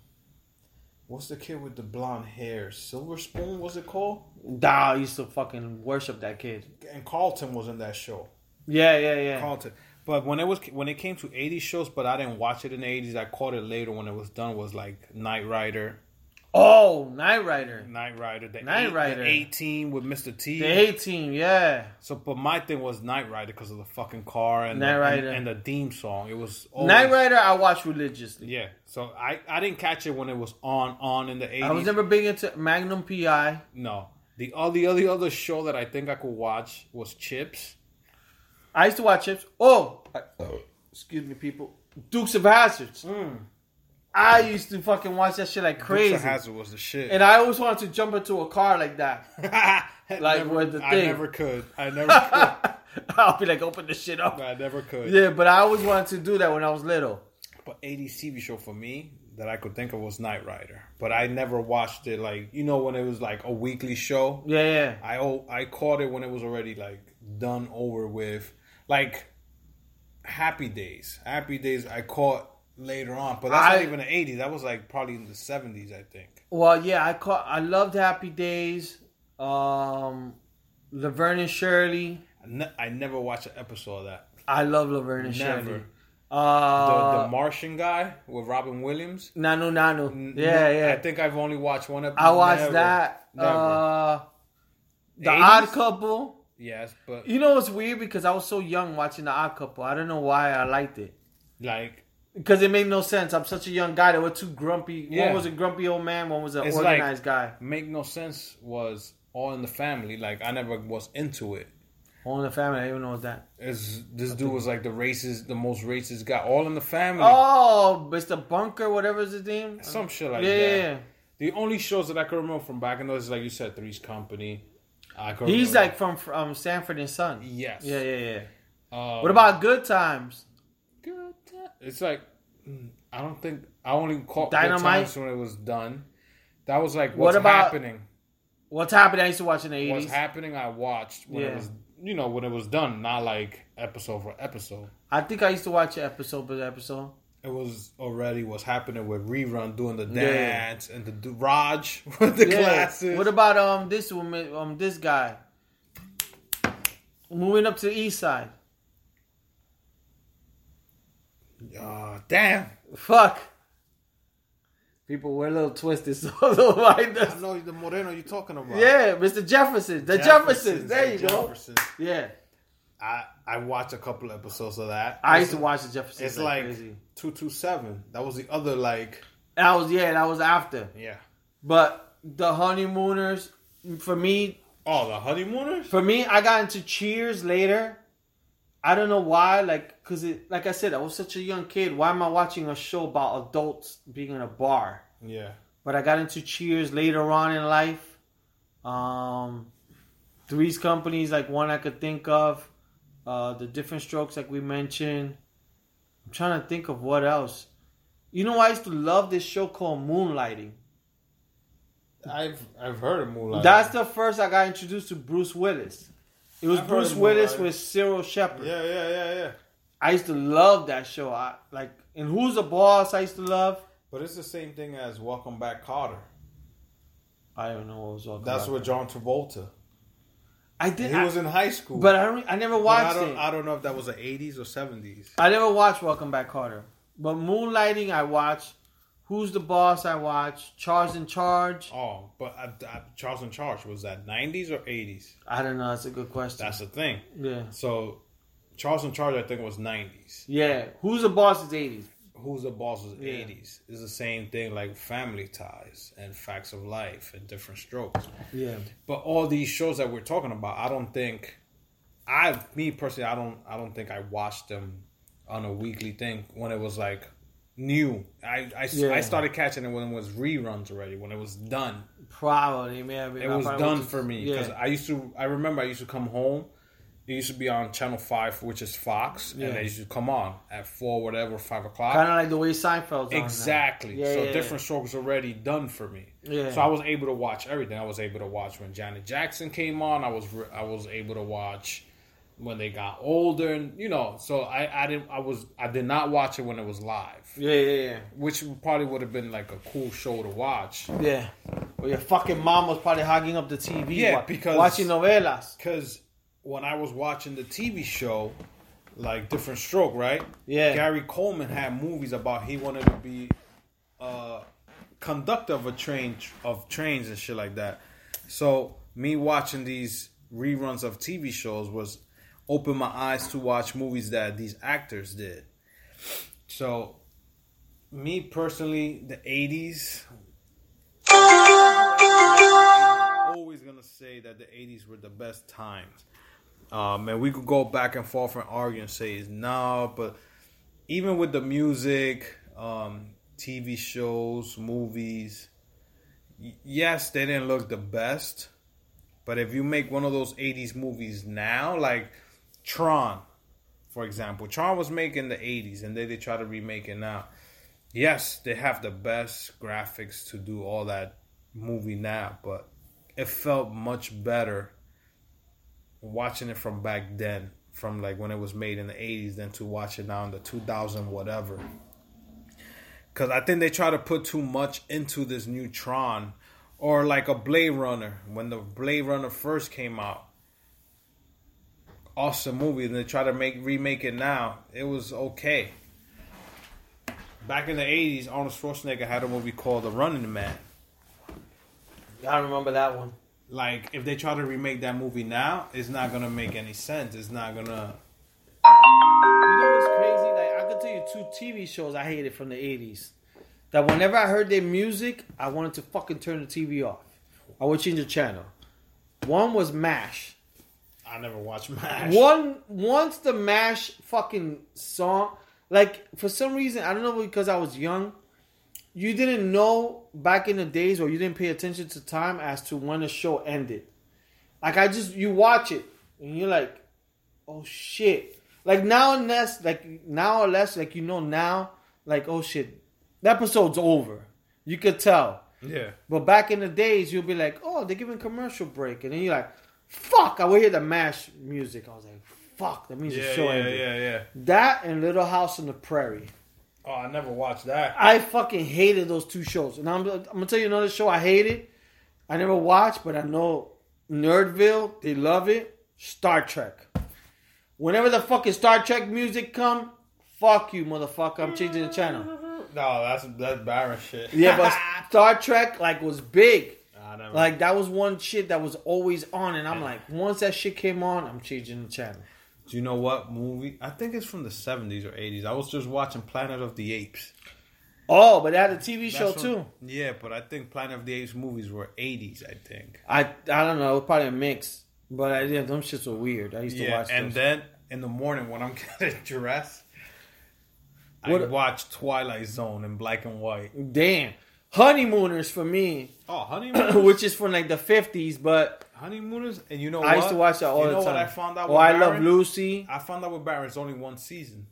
what's the kid with the blonde hair? Silver Spoon was it called? Nah, I used to fucking worship that kid. And Carlton was in that show. Yeah, yeah, yeah. Carlton. But when it was when it came to 80s shows, but I didn't watch it in the 80s. I caught it later when it was done. Was like Knight Rider, Oh, Knight Rider. Knight Rider, the Knight eight- Rider. the A-Team with Mr. T. The A team, yeah. So, but my thing was Knight Rider because of the fucking car and Knight the, Rider. and, and the theme song. It was always, Knight Rider, I watched religiously. Yeah. So I I didn't catch it when it was on on in the 80s. I was never big into Magnum PI. no. The oh, only other other show that I think I could watch was Chips. I used to watch Chips. Oh, I- excuse me, people. Dukes of Hazards. Hmm. I used to fucking watch that shit like crazy. Dukes of Hazzard was the shit. And I always wanted to jump into a car like that. like Never- with the thing. I never could. I never could. I'll be like, open this shit up. I never could. Yeah, but I always wanted to do that when I was little. But 80s TV show for me that I could think of was Knight Rider. But I never watched it like you know when it was like a weekly show. Yeah, yeah. I I caught it when it was already like done over with. Like Happy Days. Happy Days I caught later on, but that's I- not even the 80s. That was like probably in the 70s, I think. Well, yeah, I caught. I loved Happy Days. Um, Laverne and Shirley. I, ne- I never watched an episode of that. I love Laverne and Shirley. Never. The, Uh, the Martian guy with Robin Williams. Nanu Nanu. N- Yeah, no, yeah. I think I've only watched one episode. I watched Never. that. Never. Uh, the 80s? Odd Couple. yes, but You know what's weird because I was so young watching the Odd Couple. I don't know why I liked it like because it made no sense. I'm such a young guy. There were two grumpy. Yeah. One was a grumpy old man. One was an It's organized like- guy. make no sense was all in the family. Like I never was into it. All in the family. I didn't even know what that. Is this dude was like the racist, the most racist guy, all in the family. Oh, Mr. Bunker, whatever his name. Some shit like yeah, that. yeah, yeah. The only shows that I can remember from back in those, is like you said, Three's Company. I can He's remember- like from um, Sanford and Son. yes. Yeah, yeah, yeah. Uh, What about Good Times? Good It's like I don't think I only caught Dynamite? Good times when it was done. That was like What what's about- happening. What's happening? I used to watch in the eighties. What's happening? I watched when Yeah. it was, you know, when it was done, not like episode for episode. I think I used to watch it episode by episode. It was already what's happening with rerun doing the Yeah. dance and the du- Raj with the Yeah. glasses. What about um this woman um this guy? Moving up to the east side. Ah, damn. Fuck. People were a little twisted, so they'll mind I know the Moreno you're talking about. Yeah, Mr. Jefferson. The Jeffersons. There you the go. Yeah. I I watched a couple episodes of that. I used to watch the Jeffersons. It's like two two seven. That was the other like That was yeah, that was after. yeah. But the honeymooners, for me, Oh, the honeymooners. For me, I got into Cheers later. I don't know why, like, cause it, like I said, I was such a young kid. Why am I watching a show about adults being in a bar? Yeah. But I got into Cheers later on in life. Um, Three's Companies, like one I could think of. Uh, the Different Strokes, like we mentioned. I'm trying to think of what else. You know, I used to love this show called Moonlighting. I've I've heard of Moonlight. That's the first I got introduced to Bruce Willis. It was I've Bruce Willis with Cybill Shepherd. yeah yeah yeah yeah. I used to love that show. I like and Who's the Boss I used to love. But it's the same thing as Welcome Back, Kotter. I don't know what was all That's with John Travolta. I did. He I- was in high school, but I don't. I never watched I don't it. I don't know if that was the eighties or seventies. I never watched Welcome Back Kotter. But Moonlighting I watched. Who's the Boss I watched. Charles in Charge. Oh, but uh, uh, Charles in Charge was that nineties or eighties? I don't know. That's a good question. That's the thing. yeah. So Charles in Charge, I think, was nineties. Yeah. Who's the Boss is eighties. Who's the Boss was Yeah. eighties. It's the same thing like Family Ties and Facts of Life and Different Strokes. Yeah. But all these shows that we're talking about, I don't think I me personally I don't I don't think I watched them on a weekly thing when it was like new. I I, Yeah. I started catching it when it was reruns already, when it was done. Probably. Man, It was done for me because I used to I remember I used to come home it used to be on channel 5 which is Fox Yeah. and they used to come on at 4 whatever 5 o'clock kind of like the way Seinfeld's. Exactly. Yeah, so yeah, different strokes already done for me. Yeah. So I was able to watch everything. I was able to watch when Janet Jackson came on. I was I was able to watch when they got older, and you know. So I I didn't I was I did not watch it when it was live, Yeah, yeah, yeah. which probably would have been like a cool show to watch. Yeah. Well, your fucking mom was probably hogging up the TV. Yeah, wa- because- watching novelas. Because when I was watching the TV show, like Different Stroke, right? Yeah. Gary Coleman had movies about he wanted to be a conductor of a train of trains and shit like that. So me watching these reruns of TV shows was open my eyes to watch movies that these actors did. So me personally, the eighties always gonna say that the 80s were the best times. Um, and we could go back and forth and argue and say it's no, but even with the music, um, TV shows, movies, yes, they didn't look the best. But if you make one of those 80s movies now, like Tron, for example, Tron was made in the 80s and then they try to remake it now. Yes, they have the best graphics to do all that movie now, but it felt much better watching it from back then, from like when it was made in the 80s, than to watch it now in the 2000 whatever. Because I think they try to put too much into this new Tron, or like a Blade Runner when the Blade Runner first came out. Awesome movie, and they try to make remake it now. It was okay. Back in the 80s, Arnold Schwarzenegger had a movie called The Running Man. I remember that one. like if they try to remake that movie now, it's not gonna make any sense. It's not gonna. You know what's crazy? Like I could tell you two TV shows I hated from the '80s. That whenever I heard their music, I wanted to fucking turn the TV off. I would change the channel. One was Mash. I never watched Mash. One once the Mash fucking song, like for some reason I don't know because I was young, you didn't know back in the days or you didn't pay attention to time as to when the show ended. Like I just you watch it and you're like, oh shit. Like now and less, like now or less, like you know now, like oh shit, the episode's over. You could tell. Yeah. But back in the days, you'll be like, oh, they're giving commercial break, and then you're like, fuck. I would hear the mash music. I was like, fuck. That means the Yeah, show yeah, ended. yeah, yeah. That and Little House on the Prairie. Oh, I never watched that. I fucking hated those two shows. And I'm, I'm gonna tell you another show I hated. I never watched, but I know Nerdville, they love it. Star Trek. Whenever the fucking Star Trek music come, fuck you, motherfucker. I'm changing the channel. No, that's that's Baron shit. Yeah, but Star Trek like was big. I never. Like that was one shit that was always on, and I'm like, once that shit came on, I'm changing the channel. do you know what movie? I think it's from the seventies or eighties. I was just watching Planet of the Apes. Oh, but they had a TV show That's too. Yeah, but I think Planet of the Apes movies were eighties. I think. I I don't know, probably a mix, but I yeah, them shits were weird. I used to watch and those. then in the morning when I'm getting dressed, I watch Twilight Zone in black and white. Damn, honeymooners for me, Oh, honeymooners, which is from like the 50s, but honeymooners, and you know I what? used to watch that all you the know time. what I found out? Oh, with I love Lucy. I found out with Baron it's only one season.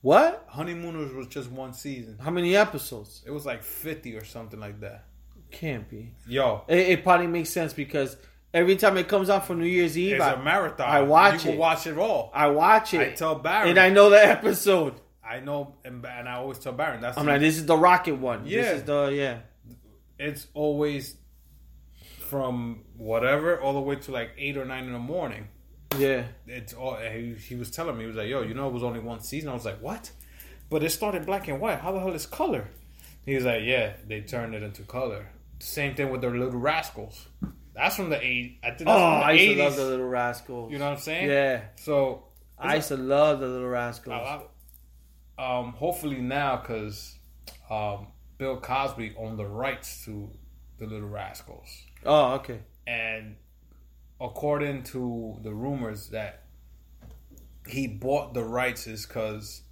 What? Honeymooners was just one season. How many episodes? It was like fifty or something like that. Can't be. Yo, It, it probably makes sense because every time it comes out for New Year's Eve, it's I, a marathon. I watch you it. watch it all. I watch it. I tell Baron. and I know the episode. I know, and, and I always tell Baron that's I'm the- like, this is the rocket one. Yeah. This is the yeah. it's always from whatever all the way to like eight or nine in the morning. Yeah. It's all he, he was telling me. He was like, "Yo, you know, it was only one season." I was like, "What?" But it started black and white. How the hell is color? He was like, "Yeah, they turned it into color." Same thing with their Little Rascals. That's from the eight. I think that's Oh, from the I used to love the Little Rascals. You know what I'm saying? Yeah. So I used to love the Little Rascals. I- I- um, hopefully now, because um, Bill Cosby owned the rights to the Little Rascals, oh, okay. and according to the rumors that he bought the rights is because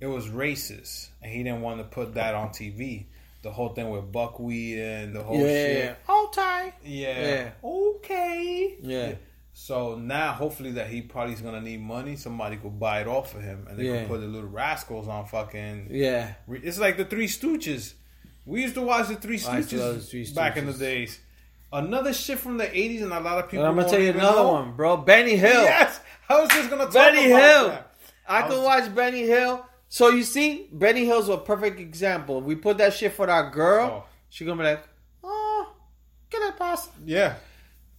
it was racist, and he didn't want to put that on TV. The whole thing with buckwheat and the whole yeah. shit. Oh, Ty. Yeah. Yeah. Okay. Yeah. So now, hopefully, that he probably is gonna need money. Somebody could buy it off of him, and they Yeah. could put the little rascals on fucking. Yeah. It's like the Three Stooges. We used to watch the Three I used to love Stooges the Three back in the days. Another shit from the '80s, and a lot of people. And I'm gonna tell you another know. one, bro. Benny Hill. Yes, I was just gonna talk Benny about Hill. that. I I could watch Benny Hill. So you see, Benny Hill's a perfect example. If we put that shit for our girl, Oh. she gonna be like, "Oh, get that pass." Yeah,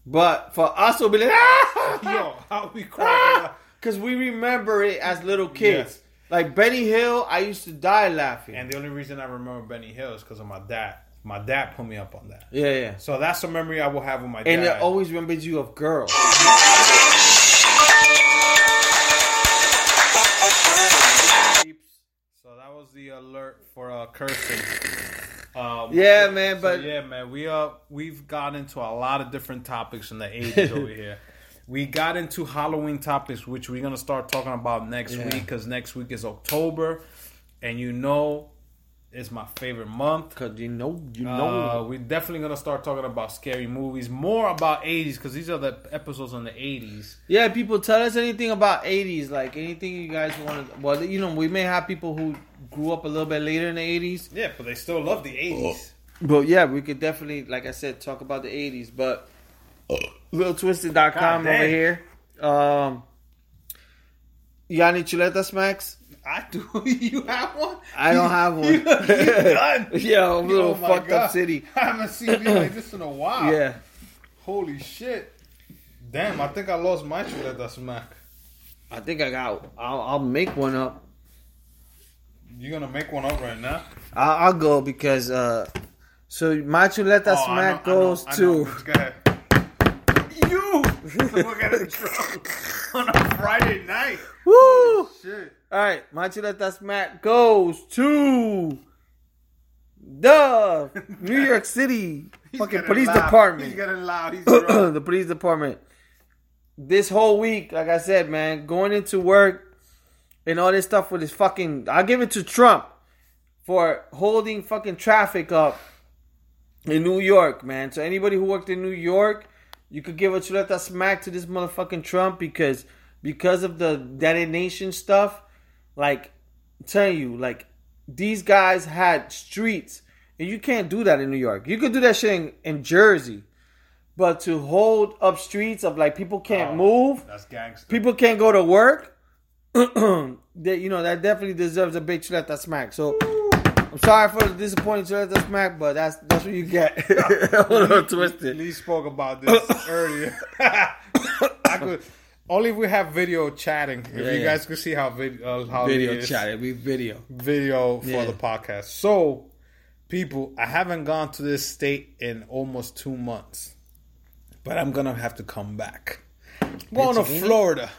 But for us, we'll be like, "Ah!" yo, how we up. because we remember it as little kids. Like Benny Hill, I used to die laughing. And the only reason I remember Benny Hill is because of my dad. My dad put me up on that. yeah, yeah. So that's a memory I will have with my And dad. And it always reminds you of girls. So that was the alert for uh, cursing. Um, Yeah, man, so but- yeah, man, we uh we've got into a lot of different topics in the eighties over here. We got into Halloween topics, which we're gonna start talking about next Yeah. week because next week is October, and you know, it's my favorite month. Cause you know, you know. Uh, we're definitely gonna start talking about scary movies, more about '80s because these are the episodes on the '80s. yeah, people tell us anything about '80s, like anything you guys want. Well, you know, we may have people who grew up a little bit later in the '80s, Yeah, but they still love the '80s. but yeah, we could definitely, like I said, talk about the '80s. But littletwisted.com over here. Um, you got any chuleta smacks? I do. you have one? I don't have one. You, done? yeah, a little Oh fucked God. up city. I haven't seen you like this in a while. Yeah. Holy shit. Damn, I think I lost my chuleta smack. I think I got. I'll, I'll make one up. You gonna make one up right now? I'll, I'll go because uh, so my chuleta Oh, smack know, I know, goes I to. know. You look at it on a Friday night. Woo! Shit. All right, my chuleta smack goes to the New York City He's fucking police loud. department. He's getting loud. He's the police department. This whole week, like I said, man, going into work and all this stuff with his fucking. I'll give it to Trump for holding fucking traffic up in New York, man. So anybody who worked in New York, you could give a chuleta smack to this motherfucking Trump because because of the detonation stuff. Like, I'm telling you, like these guys had streets, and you can't do that in New York. You could do that shit in, in Jersey, but to hold up streets of like people can't Oh. move, That's gangster. people can't go to work. that you know that definitely deserves a big chuleta smack. So I'm sorry for the disappointing chuleta smack, but that's that's what you get. a little twisted. Lee spoke about this earlier. I could only if we have video chatting. If Yeah, you yeah. guys could see how vid, uh, how Video it is. chat, we video. video for Yeah. the podcast. So, people, I haven't gone to this state in almost two months, but I'm gonna have to come back. Going to? Florida,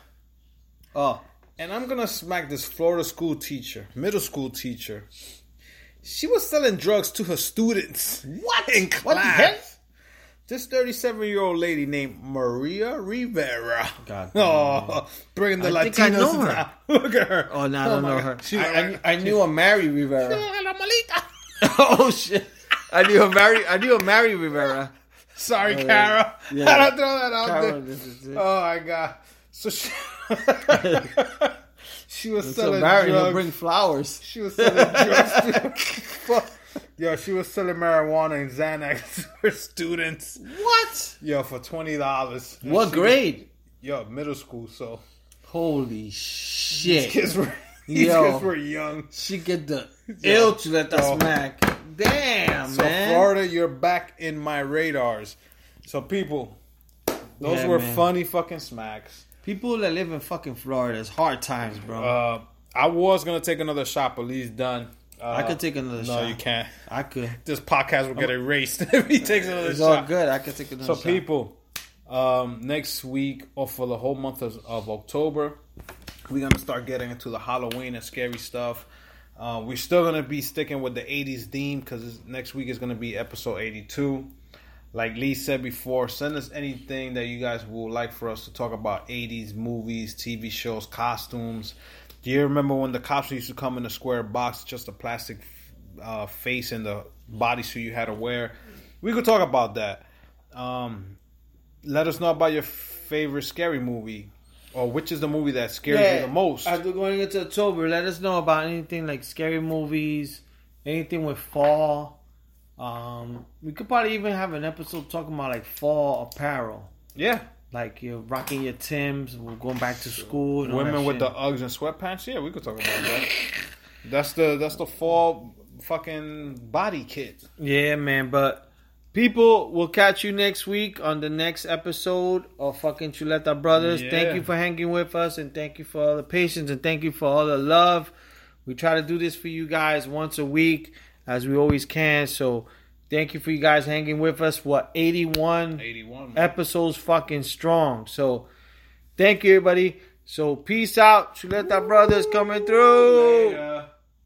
Oh, and I'm gonna smack this Florida school teacher, middle school teacher. She was selling drugs to her students. What in class? What the hell? This 37 year old lady named Maria Rivera. God Oh, bringing the I Latinos think I know her. down. Look at her. oh, no, I oh don't my know God. her. She, I, I, I knew a Mary Rivera. oh shit! I knew a Mary. I knew a Mary Rivera. Sorry, Oh. Kara. Yeah. I don't throw that out Carol, there. this is it. Oh my god. So she, she was selling Mary, he'll bring flowers. She was selling drugs. to-. Yo, she was selling marijuana and Xanax to her students. What? Yo, for twenty dollars. What grade? Yo, middle school. So Holy these shit! kids were these Yo. kids were young. She get the ill chuleta Yo. smack. Damn, So man. Florida, you're back in my radars. So people, those Yeah, were man. funny fucking smacks. People that live in fucking Florida, it's hard times, bro. Uh, I was gonna take another shot, but Lee's done. Uh, I could take another No, shot. you can't. I could. This podcast will get erased if he takes another It's all shot. good. I could take another So shot. people, um, next week or for the whole month of, of October, we're gonna start getting into the Halloween and scary stuff. Uh, we're still gonna be sticking with the '80s theme because next week is gonna be episode 82. Like Lee said before, send us anything that you guys would like for us to talk about 80s movies, TV shows, costumes. Do you remember when the cops used to come in a square box, just a plastic uh, face and the bodysuit you had to wear? We could talk about that. Um, let us know about your favorite scary movie, or which is the movie that scares you the most. After going into October, let us know about anything like scary movies, anything with fall. Um, we could probably even have an episode talking about like fall apparel, yeah, like you're rocking your Tims, we're going back to school. And women with the shit. Uggs and sweatpants. Yeah, we could talk about that. That's the that's the fall fucking body kit. yeah, man. But People, we'll catch you next week on the next episode of fucking Chuleta Brothers. Yeah. Thank you for hanging with us and thank you for all the patience and thank you for all the love. We try to do this for you guys once a week as we always can. So thank you for you guys hanging with us. What, 81 81. episodes fucking strong. So thank you, everybody. So peace out. Chuleta Brothers coming through. Later.